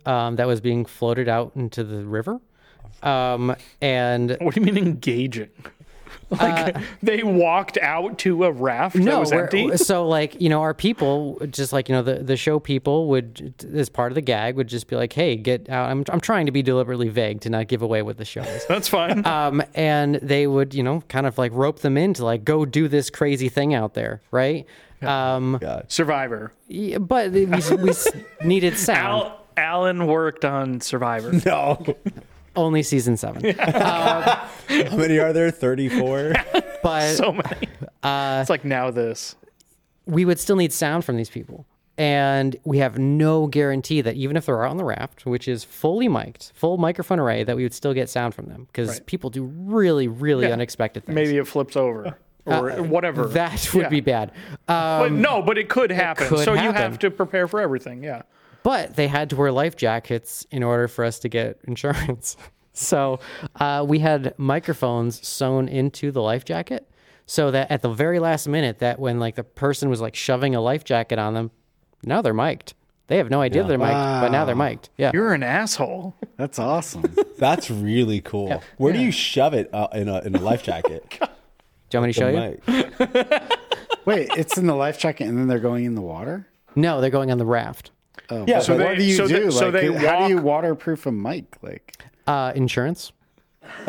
um, that was being floated out into the river. Um, and What do you mean engaging? Like they walked out to a raft that was empty. So like you know, our people, just like you know, the the show people would, as part of the gag, would just be like, "Hey, get out." I'm I'm trying to be deliberately vague to not give away what the show is. That's fine. um, and they would, you know, kind of like rope them in to like go do this crazy thing out there, right? Um, Survivor. yeah, but we, we needed sound. Al, Alan worked on Survivor. No. Only season seven, How many are there? 34? but so many. Uh, it's like now this. we would still need sound from these people. And we have no guarantee that even if they're out on the raft, which is fully mic'd, full microphone array, that we would still get sound from them because Right. people do really, really unexpected things. Maybe it flips over or whatever. Uh, that would Yeah. be bad. Uh, But no, but it could happen. could so you have to prepare for everything. Yeah. But they had to wear life jackets in order for us to get insurance. so uh, we had microphones sewn into the life jacket, so that at the very last minute, that when like the person was like shoving a life jacket on them, now they're mic'd. They have no idea they're mic'd, but now they're mic'd. Yeah. You're an asshole. That's awesome. That's really cool. Where do you shove it uh, in, a, in a life jacket? Do you want me to show you? Wait, it's in the life jacket and then they're going in the water? No, they're going on the raft. Oh, Yeah, so but- what do you so they- do? so like, they how do you waterproof a mic? Like, Uh, insurance.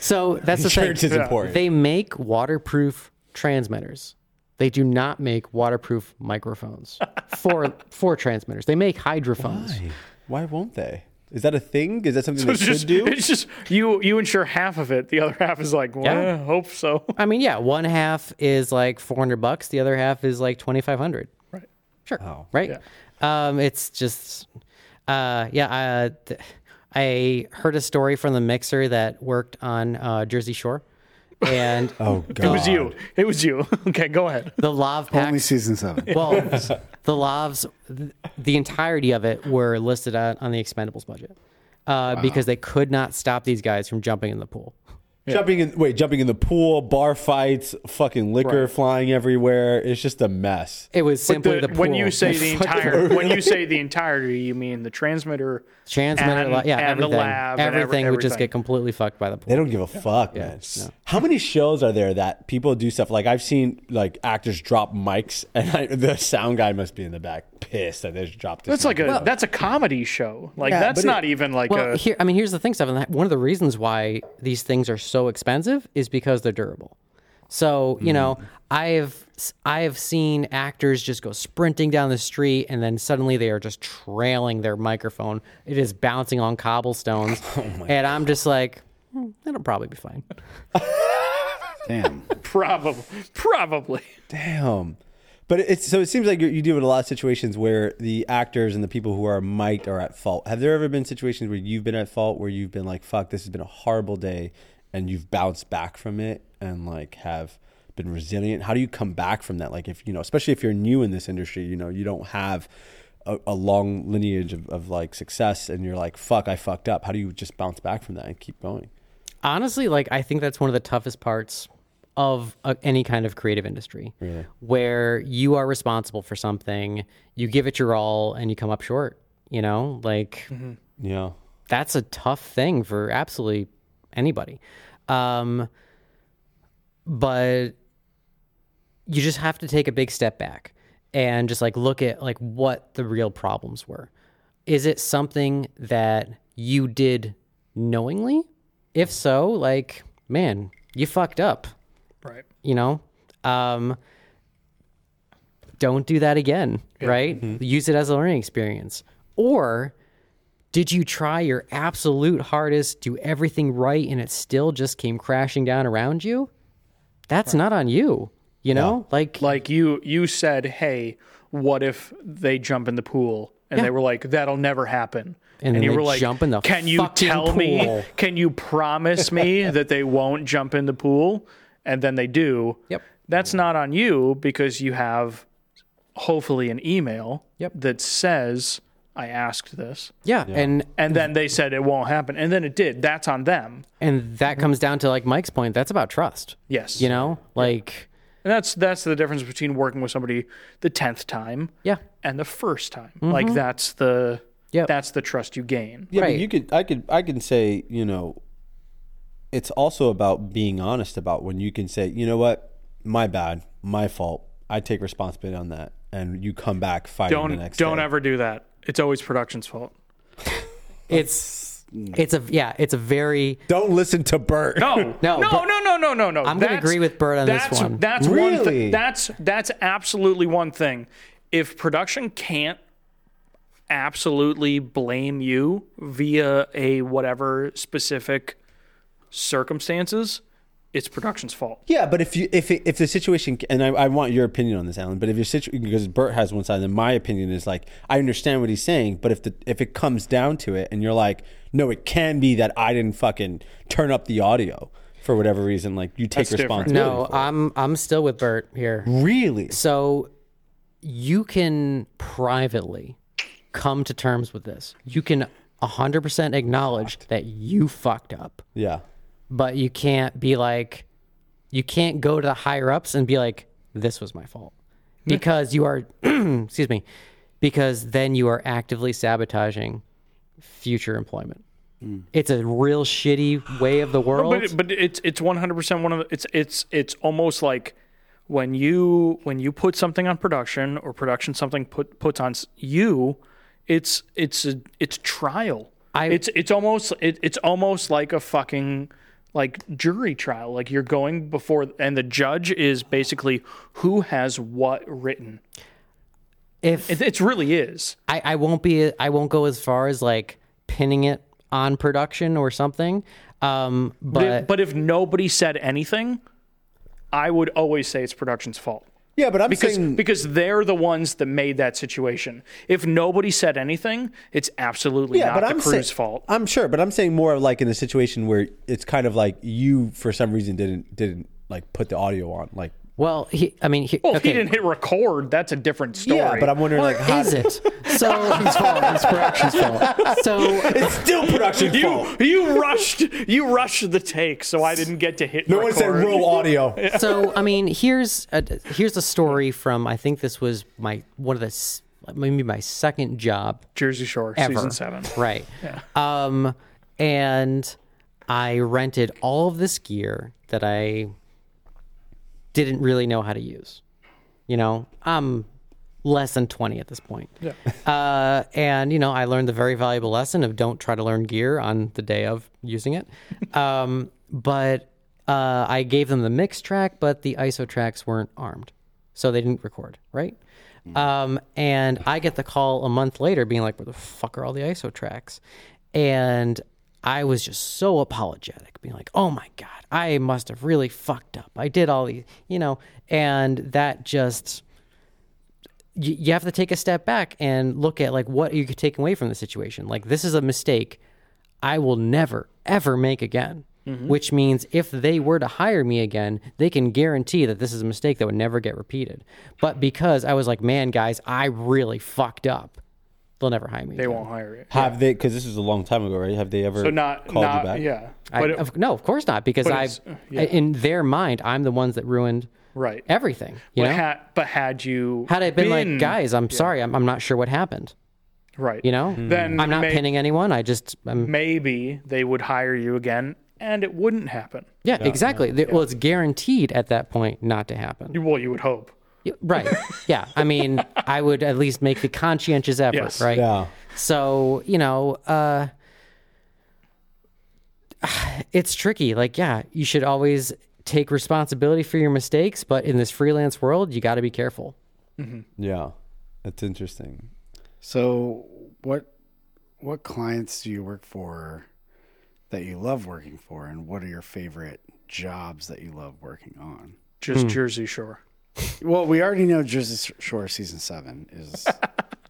so that's the thing. Insurance is important. They make waterproof transmitters. They do not make waterproof microphones for for transmitters. They make hydrophones. Why? Why won't they? Is that a thing? Is that something It's they should just, do? it's just you. You insure half of it. The other half is like, well, Yeah. hope so. I mean, yeah, one half is like four hundred bucks. The other half is like twenty five hundred. Right. Sure. Oh. Right. Um, it's just, uh, yeah. I, th- I heard a story from the mixer that worked on uh, Jersey Shore, and Oh god. It was you. It was you. okay, go ahead. the lav Only season seven. Well, the lavs, th- the entirety of it were listed on, on the expendables budget uh, because they could not stop these guys from jumping in the pool. Jumping in wait, jumping in the pool, bar fights, fucking liquor Right. flying everywhere. It's just a mess. It was simply The- the, pool. when you say the entire, when you say the entirety, you mean the transmitter, transmitter, and- yeah, and the everything, and every- everything would just get completely fucked by the pool. They don't give a fuck, man. How many shows are there that people do stuff like I've seen like actors drop mics and I, the sound guy must be in the back pissed that they just dropped. This That's like mic. a that's a comedy show. Like Yeah, that's but it- not even like Well, a here, I mean, here's the thing, Stefan. that- One of the reasons why these things are so expensive is because they're durable. So you know, mm. I have I have seen actors just go sprinting down the street, and then suddenly they are just trailing their microphone. It is bouncing on cobblestones, oh and I'm just like, Hmm, it'll probably be fine. Damn. probably probably. Damn. But it's so it seems like you you deal with a lot of situations where the actors and the people who are mic'd are at fault. Have there ever been situations where you've been at fault where you've been like, "Fuck, this has been a horrible day," and you've bounced back from it and like have been resilient? How do you come back from that? Like, if you know, especially if you're new in this industry, you know, you don't have a, a long lineage of, of like success, and you're like, "Fuck, I fucked up." How do you just bounce back from that and keep going? Honestly like i think that's one of the toughest parts of uh, any kind of creative industry. Where you are responsible for something you give it your all and you come up short you know? Like Yeah. that's a tough thing for absolutely anybody. Um but you just have to take a big step back and just like look at like what the real problems were. Is it something that you did knowingly if so like man you fucked up. Right. you know? Um don't do that again right? Use it as a learning experience. Or did you try your absolute hardest do everything right and it still just came crashing down around you? That's not on you you know? Like Like you you said, hey, what if they jump in the pool? And Yeah. they were like, that'll never happen. And then you they were like, jump in the can you fucking tell me? Can you promise me that they won't jump in the pool? And then they do. Yep. That's not on you because you have hopefully an email Yep. that says I asked this. yeah, and And then they said it won't happen. And then it did. That's on them. and that comes down to like mike's point that's about trust Yes. you know like And that's that's the difference between working with somebody the tenth time yeah and the first time. Mm-hmm. Like that's the Yep. that's the trust you gain. Yeah, Right. but you could, I could, I can say, you know, it's also about being honest about when you can say, you know what, my bad, my fault. I take responsibility on that, and you come back fighting Don't next don't day. ever do that. It's always production's fault. it's it's a yeah it's a very Don't listen to Bert. No, No, no, no, no, no, no, no. I'm gonna agree with Bert on this one. That's one Really? thing. That's that's absolutely one thing. If production can't absolutely blame you via a whatever specific circumstances, it's production's fault. Yeah, but if you if it, if the situation and I, I want your opinion on this, Alan. But if your situation because Bert has one side, and my opinion is like I understand what he's saying, but if the if it comes down to it, and you're like, no, it can be that I didn't fucking turn up the audio for whatever reason, like you take That's different. responsibility. no for i'm i'm still with bert here really. So you can privately come to terms with this. You can 100% acknowledge that you fucked up, Yeah. but you can't be like, you can't go to the higher ups and be like, this was my fault. Because you are, excuse me, because then you are actively sabotaging future employment. Mm. It's a real shitty way of the world. But but it's it's one hundred percent one of the, it's it's it's almost like when you when you put something on production or production something put puts on s- you, it's it's a it's trial. I- it's it's almost it, it's almost like a fucking like jury trial. Like you're going before and the judge is basically who has what written. if It, it really is. I, I won't be I won't go as far as like pinning it on production or something. Um, But but if, but if nobody said anything, I would always say it's production's fault. Yeah, but I'm because saying because they're the ones that made that situation. If nobody said anything, it's absolutely yeah, not but the I'm crew's saying, fault. I'm sure, but I'm saying more like in a situation where it's kind of like you for some reason didn't didn't like put the audio on. Like Well, he, I mean, he, Well, if okay. he didn't hit record, that's a different story. yeah, but I'm wondering Or like how is it? So It's fault. It's production's fault. So it's still production fault. you you rushed you rushed the take, so I didn't get to hit. No one said record. roll audio. so I mean, here's a, here's a story from I think this was my one of the maybe my second job Jersey Shore ever. season seven. Right. Yeah. Um, and I rented all of this gear that I didn't really know how to use. You know, I'm less than 20 at this point. Yeah. Uh, and, you know, I learned the very valuable lesson of don't try to learn gear on the day of using it. Um, but uh, I gave them the mix track, but the ISO tracks weren't armed. So they didn't record, right? Um, and I get the call a month later being like, where the fuck are all the ISO tracks? And I was just so apologetic, being like, oh my God, I must have really fucked up. I did all these, you know, and that just, you, you have to take a step back and look at like what you could take away from the situation. Like, this is a mistake I will never, ever make again. Mm-hmm. Which means if they were to hire me again, they can guarantee that this is a mistake that would never get repeated. But because I was like, man, guys, I really fucked up, they'll never hire me. They again. won't hire you. Have they? Because this is a long time ago, right? Have they ever So not called not you back? yeah. I, But it- of, no, of course not, because I, uh, yeah. in their mind, I'm the ones that ruined right. everything. You but, know, had, but had you had I been, like, guys, I'm sorry, I'm, I'm not sure what happened. right? You know, Then I'm not may- pinning anyone. I just, I'm, Maybe they would hire you again, and it wouldn't happen. yeah, exactly. The- Well, it's guaranteed at that point not to happen. Well, you would hope. Yeah, Right. Yeah. I mean, I would at least make the conscientious effort, Yes. right? Yeah. So, you know, uh, it's tricky. Like, yeah, you should always take responsibility for your mistakes, but in this freelance world, you got to be careful. Yeah. That's interesting. So, what what clients do you work for that you love working for, and what are your favorite jobs that you love working on? Just Jersey Shore. Well, we already know Jersey Shore season seven is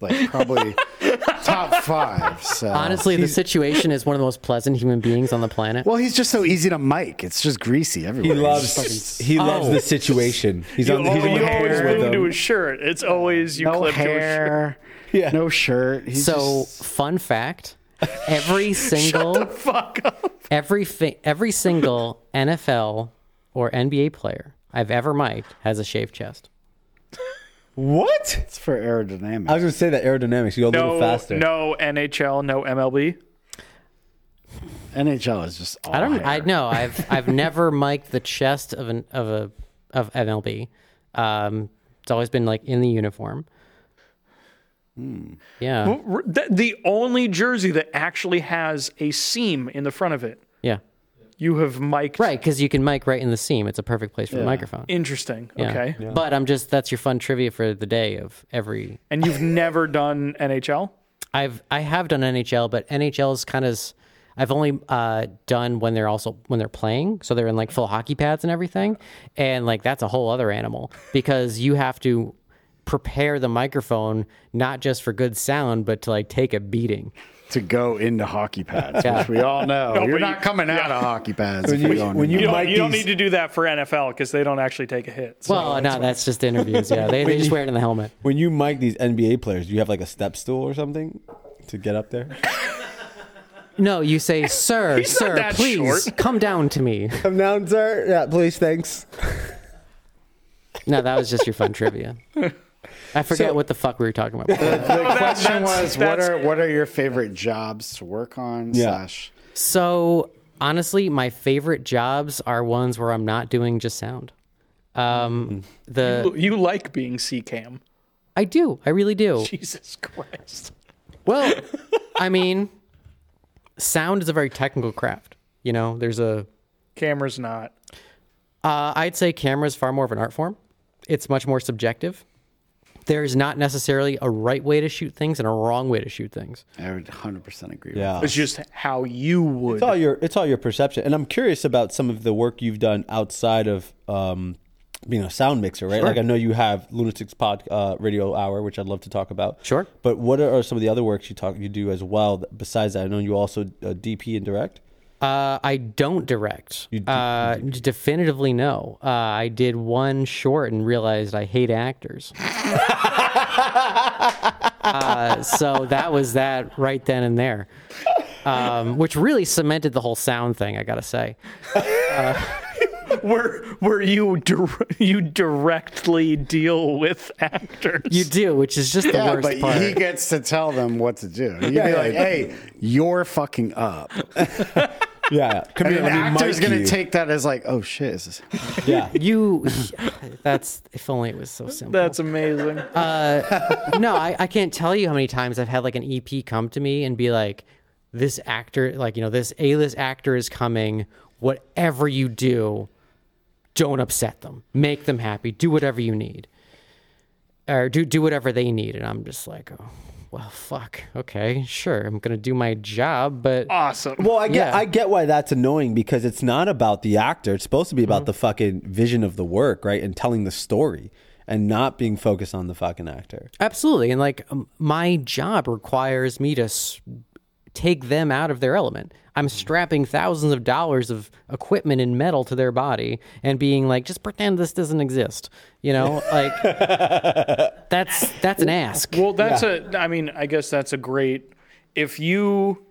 like probably top five. So Honestly, the situation is one of the most pleasant human beings on the planet. well, he's just so easy to mic. It's just greasy everywhere. He loves fucking- he loves Oh. the situation. He's You, on. He's al- in you the always hair with move to his shirt. It's always you no clip to his shirt. hair, Yeah. no shirt. He's so, just- fun fact every single Fuck up. every fi- every single NFL or NBA player I've ever mic'd has a shaved chest. What? it's for aerodynamics. I was gonna say that aerodynamics. You go a little faster. no NHL, no MLB. NHL is just. All I don't. hair. I know. I've I've never mic'd the chest of an of a of MLB. Um, it's always been like in the uniform. Yeah, R- th- The only jersey that actually has a seam in the front of it. Yeah, You have mic'd. right. Because you can mic right in the seam. It's a perfect place for the microphone. Interesting. Yeah. Okay. But I'm just that's your fun trivia for the day of every. And you've never done NHL? I've I have done NHL, but NHL is kind of. I've only uh, done when they're also when they're playing, so they're in like full hockey pads and everything, and like that's a whole other animal because you have to prepare the microphone not just for good sound, but to like take a beating. To go into hockey pads, Yeah. which we all know. You're but not you- coming out of hockey pads. When if you- when you You don't, you don't need to do that for NFL because they don't actually take a hit. So Well, no, that's just interviews. Yeah, they, they just wear it in the helmet. When you mic these NBA players, do you have like a step stool or something to get up there? No, you say, "Sir, He's sir, please short." come down to me." Come down, sir. Yeah, please. Thanks. No, that was just your fun trivia. I forget So- what the fuck we were talking about. the question that's- was, what are what are your favorite jobs to work on? Yeah. Slash, So honestly, my favorite jobs are ones where I'm not doing just sound. Um, the you like being C cam. I do, I really do. Jesus Christ. Well, I mean, sound is a very technical craft. You know, there's a Camera's not. uh, I'd say camera is far more of an art form. It's much more subjective. There's not necessarily a right way to shoot things and a wrong way to shoot things. I would 100 percent agree. with Yeah. It's just how you would. It's all your it's all your perception, and I'm curious about some of the work you've done outside of um, being a sound mixer, right? Like I know you have Lunatics Pod uh, Radio Hour, which I'd love to talk about. Sure. But what are some of the other works you talk you do as well? Besides that, I know you also uh, DP and direct. Uh, I don't direct. You do- uh, definitively no. Uh, I did one short and realized I hate actors. uh, so that was that right then and there, um, which really cemented the whole sound thing. I gotta say. where where you dir- you directly deal with actors. You do, which is just the Yeah, worst but part. he gets to tell them what to do. You'd Yeah, be yeah, like, yeah. "Hey, you're fucking up." Yeah, come And here. an Let me actor's mic gonna you. take that as like, "Oh shit." Is this? Yeah, you, that's if only it was so simple. That's amazing. Uh, no, I, I can't tell you how many times I've had like an EP come to me and be like, this actor, like, you know, this A list actor is coming. Whatever you do, don't upset them. Make them happy. Do whatever you need. Or do, do whatever they need. And I'm just like, oh, well, fuck. Okay, sure. I'm going to do my job, but awesome. Well, I get Yeah. I get why that's annoying because it's not about the actor. It's supposed to be about the fucking vision of the work, right? And telling the story and not being focused on the fucking actor. Absolutely. And like um, my job requires me to s- take them out of their element. I'm strapping thousands of dollars of equipment and metal to their body and being like, just pretend this doesn't exist. You know, like that's that's an ask. Well, that's a. I mean, I guess that's a great. If you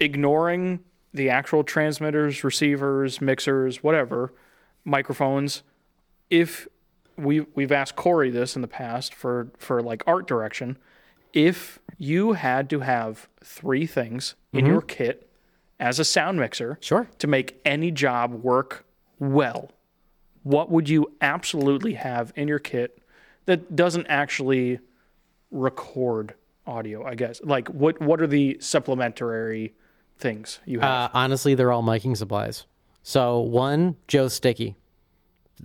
ignoring the actual transmitters, receivers, mixers, whatever, microphones, if we we've asked Corey this in the past for for like art direction, if you had to have three things in mm-hmm. your kit as a sound mixer, Sure. to make any job work well, what would you absolutely have in your kit that doesn't actually record audio, I guess? Like what what are the supplementary things you have? Uh, honestly, they're all miking supplies. So one, Joe Sticky,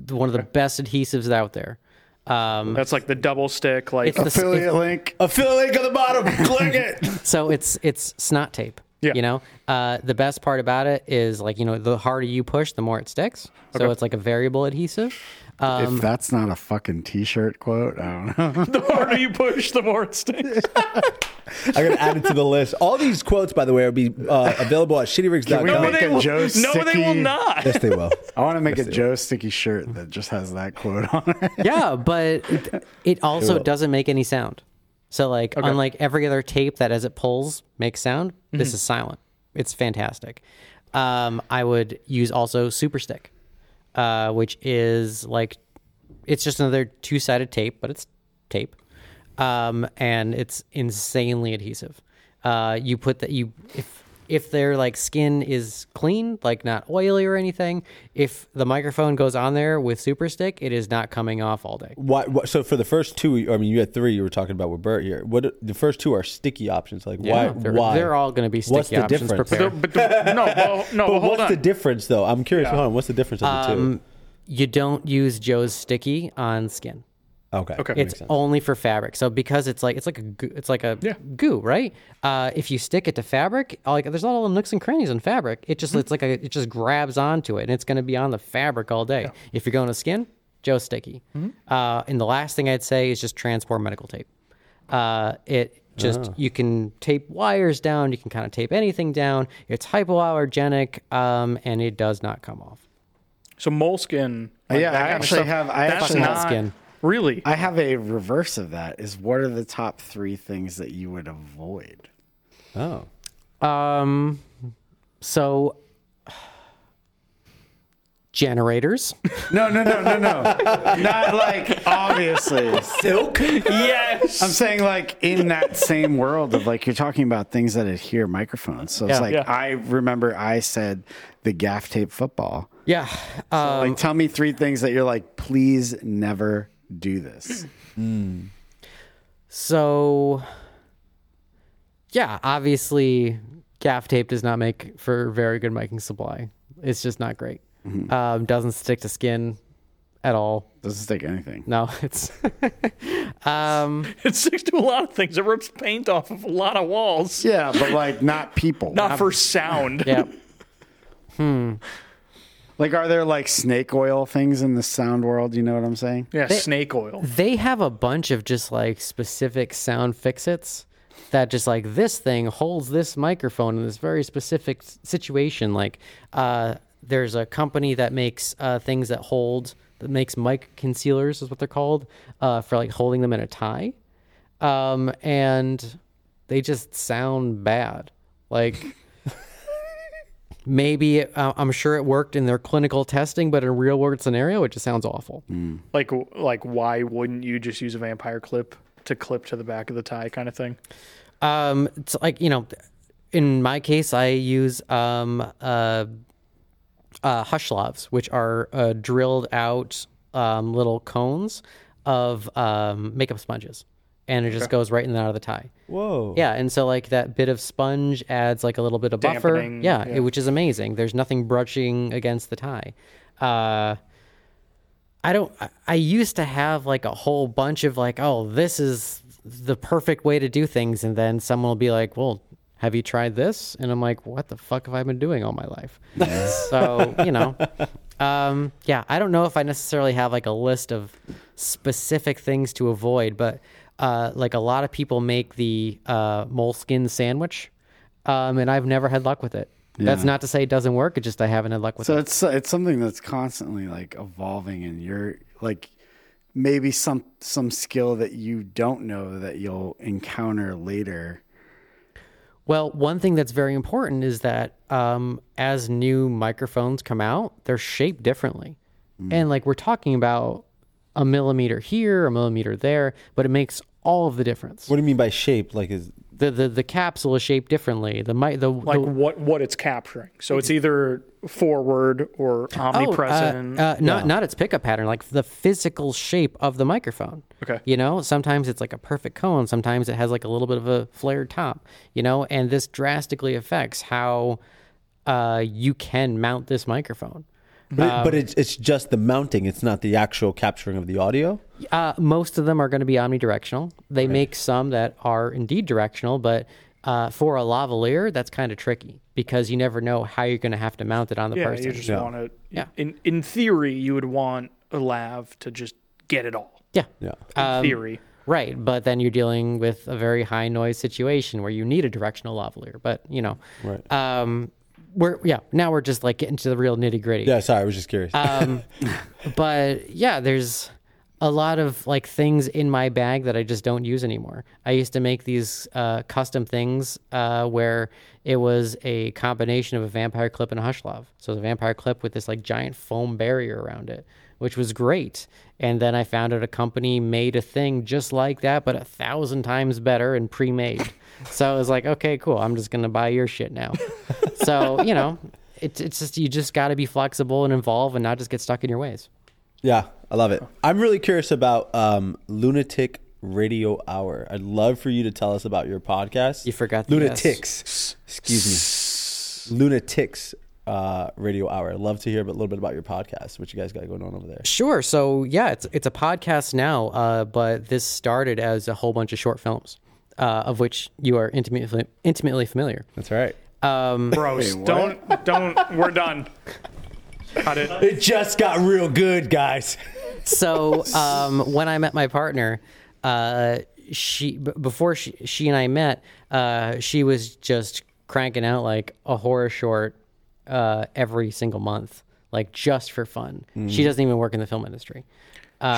one of the best adhesives out there. Um, That's like the double stick like it's the, Affiliate link. Affiliate at the bottom, click it. So it's it's snot tape. Yeah. You know, uh, the best part about it is like you know the harder you push, the more it sticks. So it's like a variable adhesive. Um, if that's not a fucking t-shirt quote, I don't know. the harder you push, the more it sticks. I gotta add it to the list. All these quotes, by the way, will be uh, available at shittyrigs.com. No, make they a will, Joe no, they will not. Yes, they will. I want to make a Joe Sticky shirt that just has that quote on it. yeah, but it, it also will. doesn't make any sound. So like unlike every other tape that as it pulls makes sound, this is silent. It's fantastic. Um, I would use also Super Stick, uh, which is like it's just another two sided tape, but it's tape, um, and it's insanely adhesive. Uh, you put that you if if their like skin is clean, like not oily or anything, if the microphone goes on there with Super Stick, it is not coming off all day. Why, what, so for the first two, I mean, you had three. You were talking about with Bert here. What the first two are sticky options? Like why? They're, why? they're all going to be sticky What's the options. difference? Prepare. but the, no, well, no, But well, hold what's on. the difference, though? I'm curious. Hold on. What's the difference of the Um, you don't use Joe's sticky on skin. Two? Okay. okay. It's only for fabric. So because it's like it's like a goo, it's like a Yeah. goo, right? Uh, if you stick it to fabric, like there's all the nooks and crannies in fabric. It just it's like a it just grabs onto it, and it's going to be on the fabric all day. If you're going to skin, Joe sticky. Uh, and the last thing I'd say is just Transpore medical tape. Uh, it just you can tape wires down. You can kind of tape anything down. It's hypoallergenic, um, and it does not come off. So moleskin. like Yeah, that I kind of actually stuff, have- I that's actually have- not Moleskin. Really? I have a reverse of that. Is what are the top three things that you would avoid? Oh. Um, so generators. No, no, no, no, no. Not like obviously. Silk. yes. I'm saying like in that same world of like you're talking about things that adhere microphones. So it's Yeah. like Yeah. I remember I said the gaff tape football. yeah. Uh, like tell me three things that you're like, please never do this. so yeah, obviously gaff tape does not make for very good miking supply. It's just not great. Um, doesn't stick to skin at all. Doesn't stick anything. No, it's um it sticks to a lot of things. It rips paint off of a lot of walls. Yeah, but like not people. Not for sound. yeah. Hmm. Like, are there like snake oil things in the sound world? You know what I'm saying? Yeah, snake oil. They have a bunch of just like specific sound fixits that just like this thing holds this microphone in this very specific situation. Like, uh, there's a company that makes uh, things that hold that makes mic concealers is what they're called uh, for like holding them in a tie, um, and they just sound bad. Like. Maybe uh, I'm sure it worked in their clinical testing, but in a real world scenario, it just sounds awful. Like, like, why wouldn't you just use a vampire clip to clip to the back of the tie, kind of thing? Um, it's like you know, in my case, I use um uh, uh hushlavs, which are uh, drilled out um little cones of um makeup sponges, and it just goes right in and out of the tie. Whoa. Yeah, and so like that bit of sponge adds like a little bit of buffer. Yeah, yeah. it- which is amazing. There's nothing brushing against the tie. Uh, I don't. I- I used to have like a whole bunch of like, oh, this is the perfect way to do things, and then someone will be like, well. Have you tried this? And I'm like, what the fuck have I been doing all my life? so, you know, um, yeah, I don't know if I necessarily have like a list of specific things to avoid, but uh, like a lot of people make the uh, moleskin sandwich, um, and I've never had luck with it. That's not to say it doesn't work. It's just I haven't had luck with So it. So it's it's something that's constantly like evolving, and you're like maybe some some skill that you don't know that you'll encounter later. Well, one thing that's very important is that um, as new microphones come out, they're shaped differently. And like we're talking about a millimeter here, a millimeter there, but it makes all of the difference. What do you mean by shape? Like is The the, the capsule is shaped differently. The mic the, Like, the what what it's capturing. So it's either forward or Oh, uh, omnipresent. uh, not not its pickup pattern, like the physical shape of the microphone. Okay. You know, sometimes it's like a perfect cone. Sometimes it has like a little bit of a flared top. You know, and this drastically affects how uh, you can mount this microphone. But, but it's it's just the mounting. It's not the actual capturing of the audio. Uh, most of them are going to be omnidirectional. They make some that are indeed directional, but uh, for a lavalier, that's kind of tricky because you never know how you're going to have to mount it on the yeah, person. you just Yeah. want to. Yeah. In in theory, you would want a lav to just get it all. yeah. Yeah. In Um, theory. Right, but then you're dealing with a very high noise situation where you need a directional lavalier. But you know, Right. um, we're yeah. Now we're just like getting to the real nitty gritty. Yeah. Sorry, I was just curious. Um, but yeah, there's a lot of like things in my bag that I just don't use anymore. I used to make these uh, custom things uh, where it was a combination of a vampire clip and a hush lav. So a vampire clip with this like giant foam barrier around it, which was great. And then I found out a company made a thing just like that, but a thousand times better and pre-made. So I was like, okay, cool. I'm just gonna buy your shit now. so you know, it's it's just you just got to be flexible and involve and not just get stuck in your ways. yeah, I love it. I'm really curious about um, Lunatic Radio Hour. I'd love for you to tell us about your podcast. You forgot the Lunatics. Excuse me. Lunatics uh, Radio Hour. I'd love to hear a little bit about your podcast. What you guys got going on over there? Sure. So yeah, it's it's a podcast now, uh, but this started as a whole bunch of short films, uh, of which you are intimately intimately familiar. That's right. Um, Bros, don't don't. We're done. Cut it. It just got real good, guys. so um, when I met my partner, uh, she b- before she she and I met, uh, she was just cranking out like a horror short uh, every single month, like just for fun. She doesn't even work in the film industry.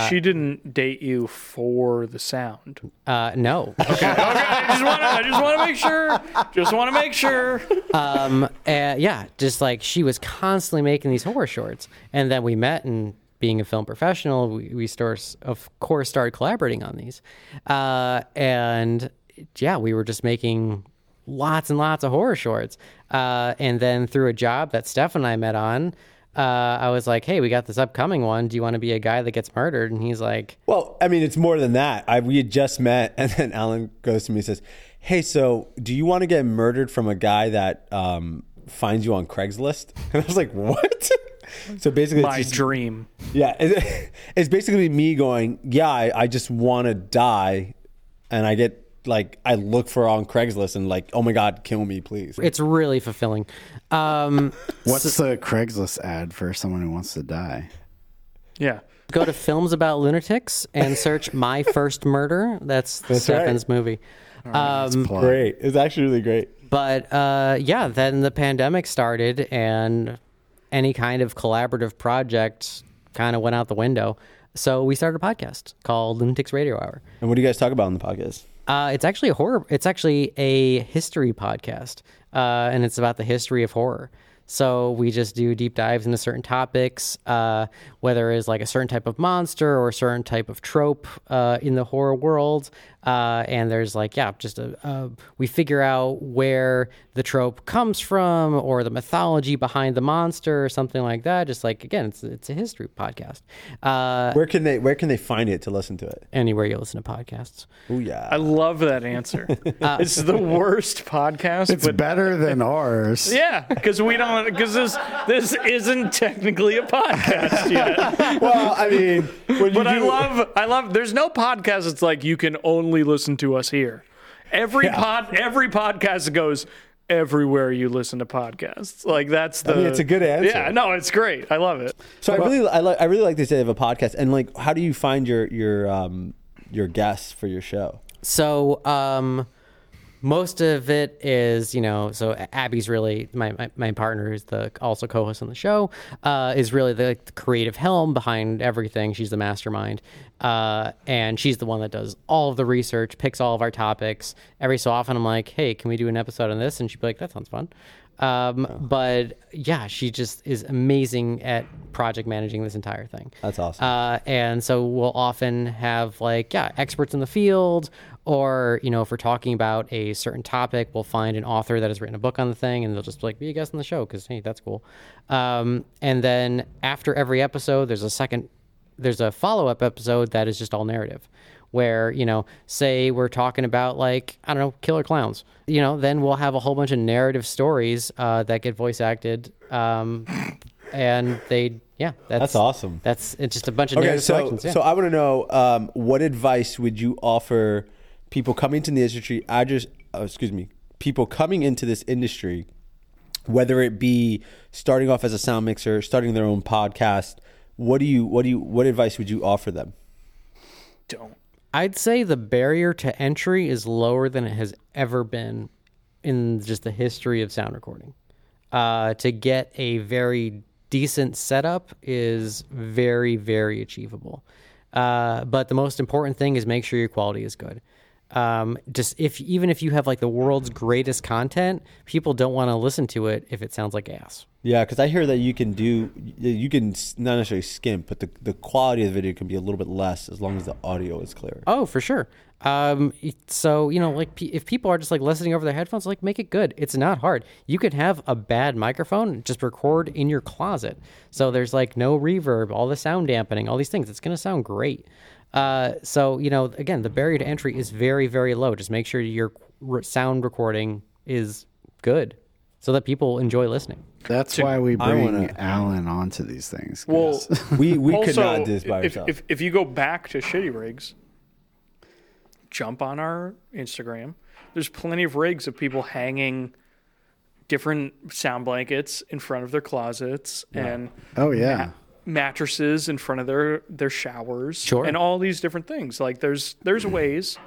She didn't date you for the sound. Uh, no, Okay, I just want to. I just want to make sure. Just want to make sure. um, uh, yeah, just like she was constantly making these horror shorts, and then we met, and being a film professional, we, we start, of course, started collaborating on these, uh, and yeah, we were just making lots and lots of horror shorts, uh, and then through a job that Steph and I met on. Uh, I was like, "Hey, we got this upcoming one. Do you want to be a guy that gets murdered?" And he's like, Well, I mean, it's more than that. I we had just met, and then Alan goes to me and says, "Hey, so do you want to get murdered from a guy that um, finds you on Craigslist?" And I was like, "What?" so basically, My it's just, dream. yeah, it- it's basically me going, "Yeah, I, I just want to die," and I get like I look for on Craigslist and like, oh my god, kill me, please. It's really fulfilling. Um, What's the Craigslist ad for someone who wants to die? Yeah. go to Films About Lunatics and search My First Murder. That's, Stefan's movie. Um, Plug. Great. It's actually really great. but uh, yeah, then the pandemic started, and any kind of collaborative project kind of went out the window. So we started a podcast called Lunatics Radio Hour. And what do you guys talk about on the podcast? Uh, it's actually a horror. It's actually a history podcast, uh, and it's about the history of horror. So we just do deep dives into certain topics, uh, whether it's like a certain type of monster or a certain type of trope uh, in the horror world. Uh, and there's like, yeah, just a, uh, we figure out where the trope comes from or the mythology behind the monster or something like that. Just like again, it's it's a history podcast. Uh, Where can they where can they find it to listen to it? anywhere you listen to podcasts. Oh yeah. I love that answer. it's the worst podcast. It's but better than ours. yeah, because we don't because this this isn't technically a podcast yet. well, I mean, when you But I love I love there's no podcast It's like you can only listen to us here. Every pod every podcast goes everywhere you listen to podcasts. Like that's the mean, it's a good answer. Yeah, no, it's great. I love it. So I really, I, like, I really like this idea of a podcast. And like, how do you find your your um your guests for your show? So um, most of it is, you know, so Abby's really my, my, my partner, who's the also co-host on the show, uh, is really the, the creative helm behind everything. She's the mastermind, uh, and she's the one that does all of the research, picks all of our topics. Every so often, I'm like, hey, can we do an episode on this? And she'd be like, that sounds fun. Um, But yeah, she just is amazing at project managing this entire thing. That's awesome. Uh, and so we'll often have like yeah experts in the field, or you know if we're talking about a certain topic, we'll find an author that has written a book on the thing, and they'll just like be a guest on the show because hey that's cool. Um, and then after every episode, there's a second, there's a follow up episode that is just all narrative. Where you know, say we're talking about like I don't know, killer clowns. You know, then we'll have a whole bunch of narrative stories uh, that get voice acted, um, and they yeah, that's, That's awesome. that's it's just a bunch of Okay, narrative so. Yeah. so I want to know um, what advice would you offer people coming into the industry? I just uh, excuse me, people coming into this industry, whether it be starting off as a sound mixer, starting their own podcast. What do you what do you what advice would you offer them? Don't. I'd say the barrier to entry is lower than it has ever been in just the history of sound recording. Uh, to get a very decent setup is very, very achievable. Uh, but the most important thing is make sure your quality is good. Um, just if even if you have like the world's greatest content, people don't want to listen to it if it sounds like ass. Yeah, because I hear that you can do you can not necessarily skimp, but the the quality of the video can be a little bit less as long as the audio is clear. Oh, for sure. Um, so you know, like if people are just like listening over their headphones, like make it good. It's not hard. You could have a bad microphone, just record in your closet. So there's like no reverb, all the sound dampening, all these things. It's gonna sound great. Uh, so you know, again, the barrier to entry is very, very low. Just make sure your r- sound recording is good, so that people enjoy listening. That's why we bring wanna- Alan onto these things. Well, We we could not do this by if, ourselves. if, if you go back to shitty rigs, jump on our Instagram. There's plenty of rigs of people hanging different sound blankets in front of their closets and oh yeah, mattresses in front of their their showers Sure. and all these different things. Like there's there's ways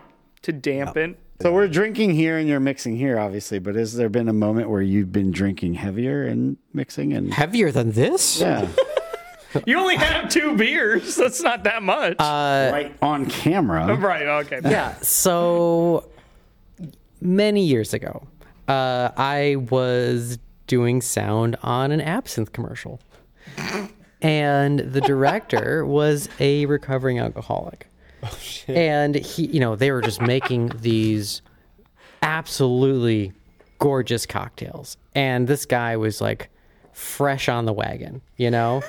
to dampen. So we're drinking here and you're mixing here, obviously. But has there been a moment where you've been drinking heavier and mixing and Heavier than this? yeah, You only have two beers. That's not that much. right on camera? right. Okay. yeah. So many years ago, uh, I was doing sound on an absinthe commercial, and the director was a recovering alcoholic. And he, you know, they were just making these absolutely gorgeous cocktails, and this guy was like fresh on the wagon, you know.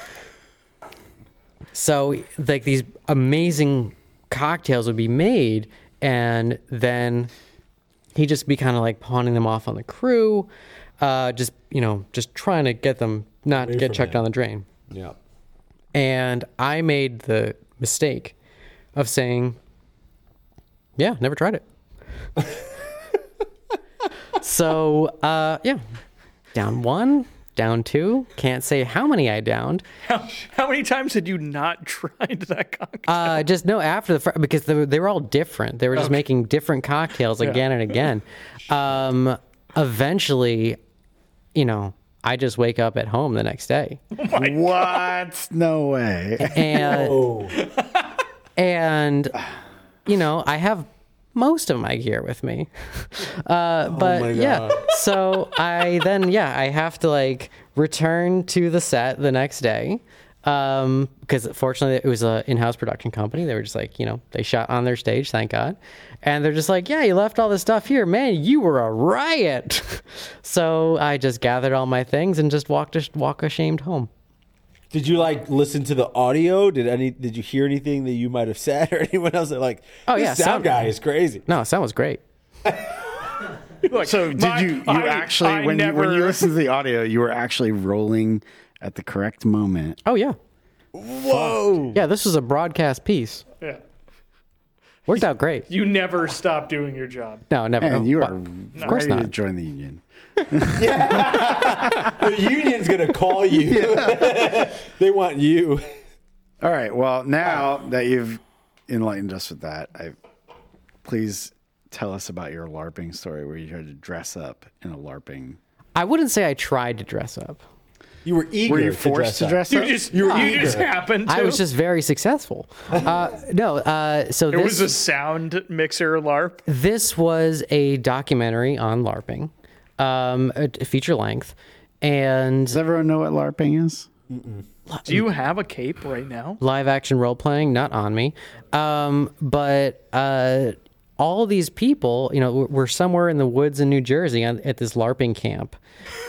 So like these amazing cocktails would be made, and then he'd just be kind of like pawning them off on the crew, uh, just you know, just trying to get them not get chucked down the drain. yeah. And I made the mistake of saying, "Yeah, never tried it." so uh, yeah, down one, down two. Can't say how many I downed. How, how many times had you not tried that cocktail? Uh, just no after the fr- because they were, they were all different. They were just making different cocktails again and again. Um, eventually, you know, I just wake up at home the next day, what? No way. and Oh, and you know, I have most of my gear with me. Uh, but my yeah, so I then yeah, I have to like return to the set the next day. Um, because fortunately it was a in-house production company. They were just like, you know, they shot on their stage, thank God. And they're just like, yeah, you left all this stuff here, man. You were a riot. so I just gathered all my things and just walked, walk ashamed home. Did you like listen to the audio? Did any? Did you hear anything that you might have said or anyone else that like? Oh, yeah, sound sound- guy is crazy. No, sound was great. Like, So did my- you? You I- actually I when you when you never- listen to the audio, you were actually rolling at the correct moment. Oh yeah. Whoa! Yeah, this was a broadcast piece. Yeah. Worked out great. You never stop doing your job. No, never. And you But- are course ready to not. join the union. The union's gonna call you. they want you. All right. Well, now that you've enlightened us with that, I please tell us about your LARPing story where you had to dress up in a LARPing. I wouldn't say I tried to dress up. You were eager. Were you to forced to up. dress You up? just You you, just happened to. I was just very successful. Uh, no, uh, so it this was a sound mixer LARP. this was a documentary on LARPing, um, a, a feature length, and Does everyone know what LARPing is? Do you have a cape right now? live action role playing not on me um, but uh, all these people you know we're- we're somewhere in the woods in new jersey on, at this larping camp.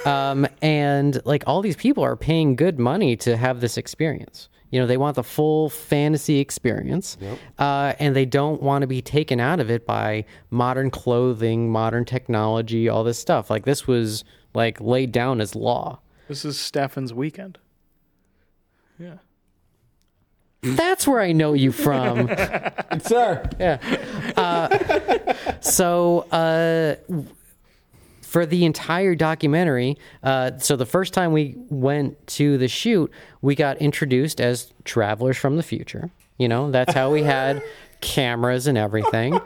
Um, and like all these people are paying good money to have this experience. You know they want the full fantasy experience uh, and they don't want to be taken out of it by modern clothing modern technology all this stuff. Like this was like laid down as law. This is Stefan's weekend. Yeah. That's where i know you from sir. Yeah. Uh, so uh, for the entire documentary, uh, so the first time we went to the shoot, we got introduced as travelers from the future. You know, that's how we had cameras and everything.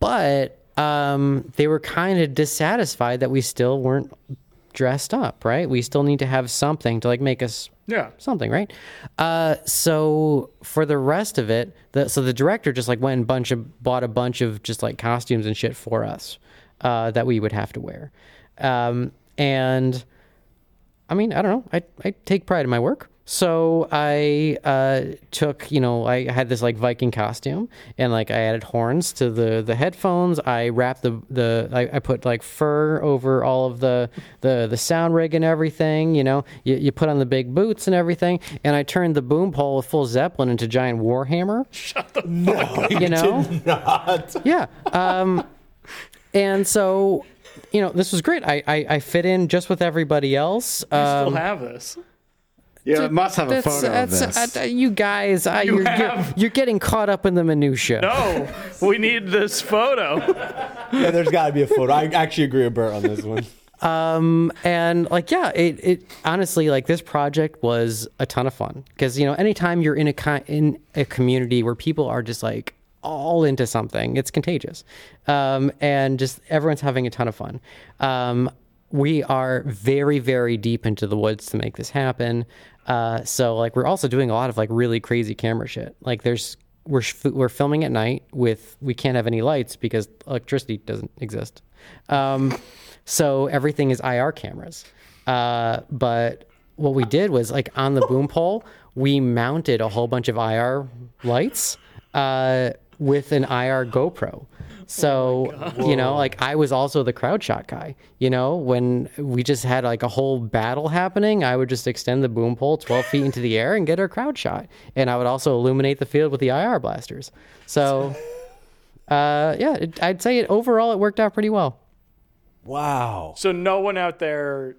But um, they were kind of dissatisfied that we still weren't dressed up, right? We still need to have something to like make us Yeah. something, right? Uh, so for the rest of it, the, so the director just like went and bunch of bought a bunch of just like costumes and shit for us uh, that we would have to wear, um, and I mean, I don't know. I I take pride in my work. So I uh, took, you know, I had this like Viking costume, and like I added horns to the the headphones. I wrapped the the I, I put like fur over all of the the the sound rig and everything. You know, you, you put on the big boots and everything, and I turned the boom pole with full zeppelin into giant warhammer. Shut the no, You know? did not. Yeah. Um, and so, you know, this was great. I, I I fit in just with everybody else. You Um, still have this. Yeah, it must have a That's, photo of this. uh, you guys. Uh, You you're, you're, you're getting caught up in the minutia. No, we need this photo. Yeah, there's got to be a photo. I actually agree with Bert on this one. Um, and like yeah it, it honestly like this project was a ton of fun because you know anytime you're in a ki- in a community where people are just like all into something it's contagious um, and just everyone's having a ton of fun um, we are very very deep into the woods to make this happen uh, so like we're also doing a lot of like really crazy camera shit like there's we're we're filming at night with we can't have any lights because electricity doesn't exist um, so everything is IR cameras. Uh, but what we did was like on the boom pole, we mounted a whole bunch of IR lights uh, with an IR GoPro. So, you know, like I was also the crowd shot guy. You know, when we just had like a whole battle happening, I would just extend the boom pole 12 feet into the air and get our crowd shot. And I would also illuminate the field with the IR blasters. So, uh, yeah, it, I'd say it overall it worked out pretty well. Wow. So no one out there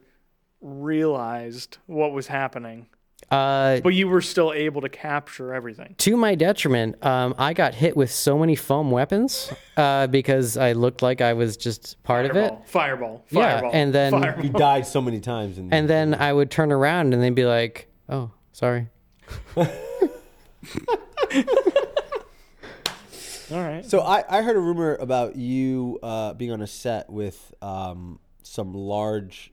realized what was happening. Uh, But you were still able to capture everything. to my detriment, um, I got hit with so many foam weapons uh, because I looked like I was just part of it. Fireball, fireball, Yeah, and then- fireball. You died so many times. In And then I would turn around and they'd be like, "Oh, sorry." All right. So I, I heard a rumor about you uh, being on a set with um, some large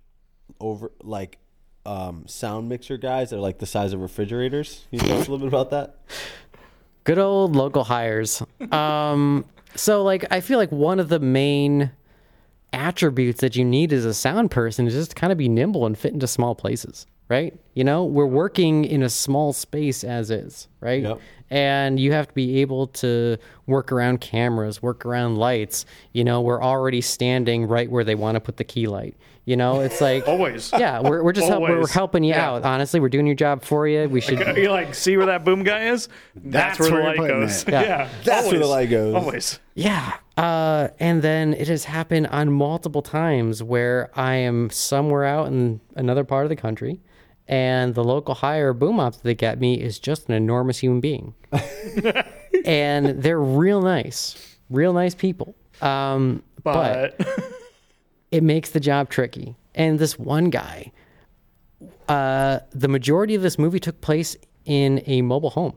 over like um, sound mixer guys that are like the size of refrigerators. Can you tell us a little bit about that? Good old local hires. Um, so like I feel like one of the main attributes that you need as a sound person is just kind of be nimble and fit into small places, right? You know, we're working in a small space as is, right? Yep. And you have to be able to work around cameras, work around lights. You know, we're already standing right where they want to put the key light. You know, it's like Always. yeah, we're, we're just help, we're Always. helping you Yeah. out. Honestly, we're doing your job for you. We should You like see where that boom guy is? That's, That's where, where the light goes. Yeah, Yeah. That's where the light goes. Always. Yeah. Uh, and then it has happened on multiple times where I am somewhere out in another part of the country and the local hire boom op that they get me is just an enormous human being. and they're real nice, real nice people. Um, but, But, it makes the job tricky. And this one guy, uh, the majority of this movie took place in a mobile home.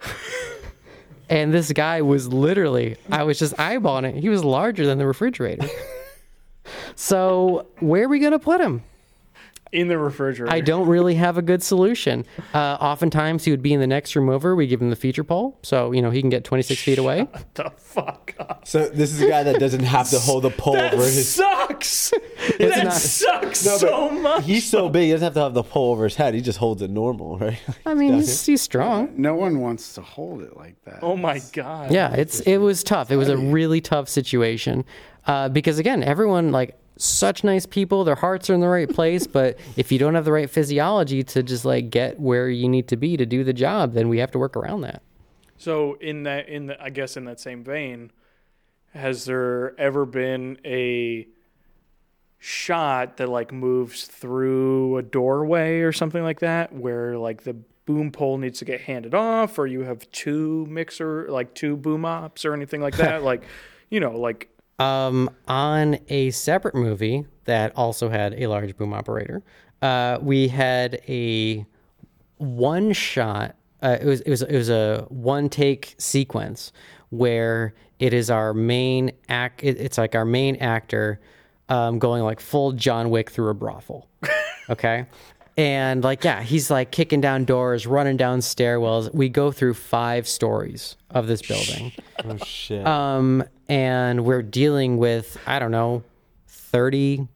and this guy was literally, I was just eyeballing it. He was larger than the refrigerator. so, where are we going to put him? In the refrigerator. I don't really have a good solution. Uh, oftentimes, he would be in the next room over. We give him the feature pole, so you know he can get 26 feet away. the fuck up. So this is a guy that doesn't have to hold the pole That over his. sucks. that not- sucks No, so much. He's so big, he doesn't have to have the pole over his head. He just holds it normal, right? I mean, he's, he's strong. No one wants to hold it like that. oh my god. Yeah, it's it was tough. It was a really tough situation uh, because again, everyone like such nice people. Their hearts are in the right place, but if you don't have the right physiology to just like get where you need to be to do the job, then we have to work around that. So in that in the I guess in that same vein, has there ever been a shot that like moves through a doorway or something like that where like the boom pole needs to get handed off or you have two mixer like two boom ops or anything like that like you know like Um, on a separate movie that also had a large boom operator, uh, we had a one shot. Uh, it was it was it was a one take sequence where it is our main act. It, it's like our main actor um, going like full John Wick through a brothel. Okay. And like, yeah, he's like kicking down doors, running down stairwells. We go through five stories of this building. Oh shit! Um, and we're dealing with, I don't know, 30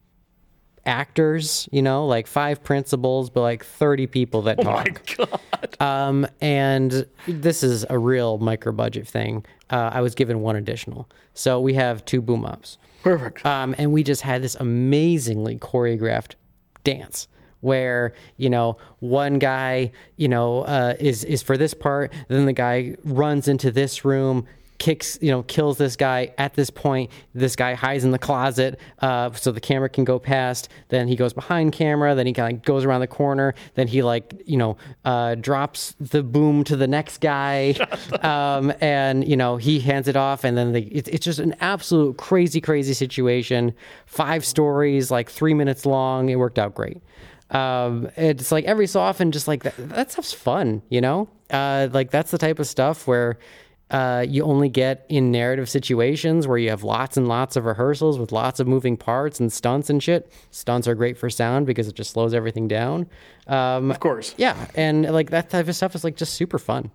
actors, you know, like five principals, but like 30 people that oh my talk. god Um, and this is a real micro budget thing. Uh, I was given one additional. So we have two boom ops. perfect Um, and we just had this amazingly choreographed dance where you know one guy you know uh, is is for this part then the guy runs into this room kicks you know kills this guy. At this point this guy hides in the closet uh, so the camera can go past. Then he goes behind camera then he kind of goes around the corner then he like you know uh, drops the boom to the next guy. Um, and you know he hands it off and then they, it, it's just an absolute crazy crazy situation. Five stories like three minutes long. It worked out great um, it's like every so often just like that, that stuff's fun you know uh, like that's the type of stuff where uh, you only get in narrative situations where you have lots and lots of rehearsals with lots of moving parts and stunts and shit. Stunts are great for sound because it just slows everything down. Um, of course yeah, and like that type of stuff is like just super fun.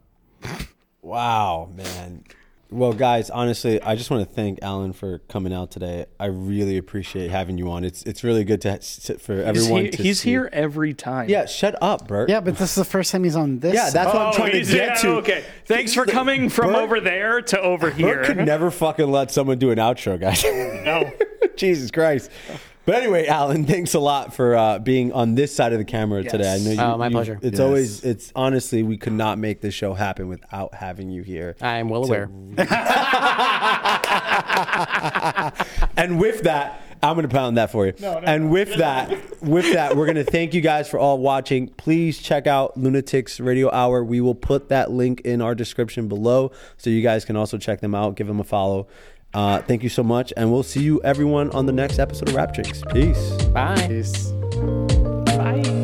Wow, man. Well, guys, honestly, I just want to thank Alan for coming out today. I really appreciate having you on. It's it's really good to sit for he's, everyone. he- to he's see. here every time Yeah, shut up, Bert. Yeah, but this is the first time he's on this. Yeah, that's what I'm Oh, trying to oh, he's- get yeah, to. okay thanks for coming from Bert- over there to over here Bert could never fucking let someone do an outro, guys. no Jesus Christ. But anyway, Alan, thanks a lot for uh, being on this side of the camera yes. today. I know oh, you. Oh, my you, pleasure. It's yes. always, it's honestly, we could not make this show happen without having you here. I am well to... aware. and with that, I'm gonna pound that for you. No, no, and with that, with that, we're gonna thank you guys for all watching. Please check out Lunatics Radio Hour. We will put that link in our description below, so you guys can also check them out. Give them a follow uh, thank you so much, and we'll see you everyone on the next episode of Wrap Drinks. Peace. Bye. Peace. Bye.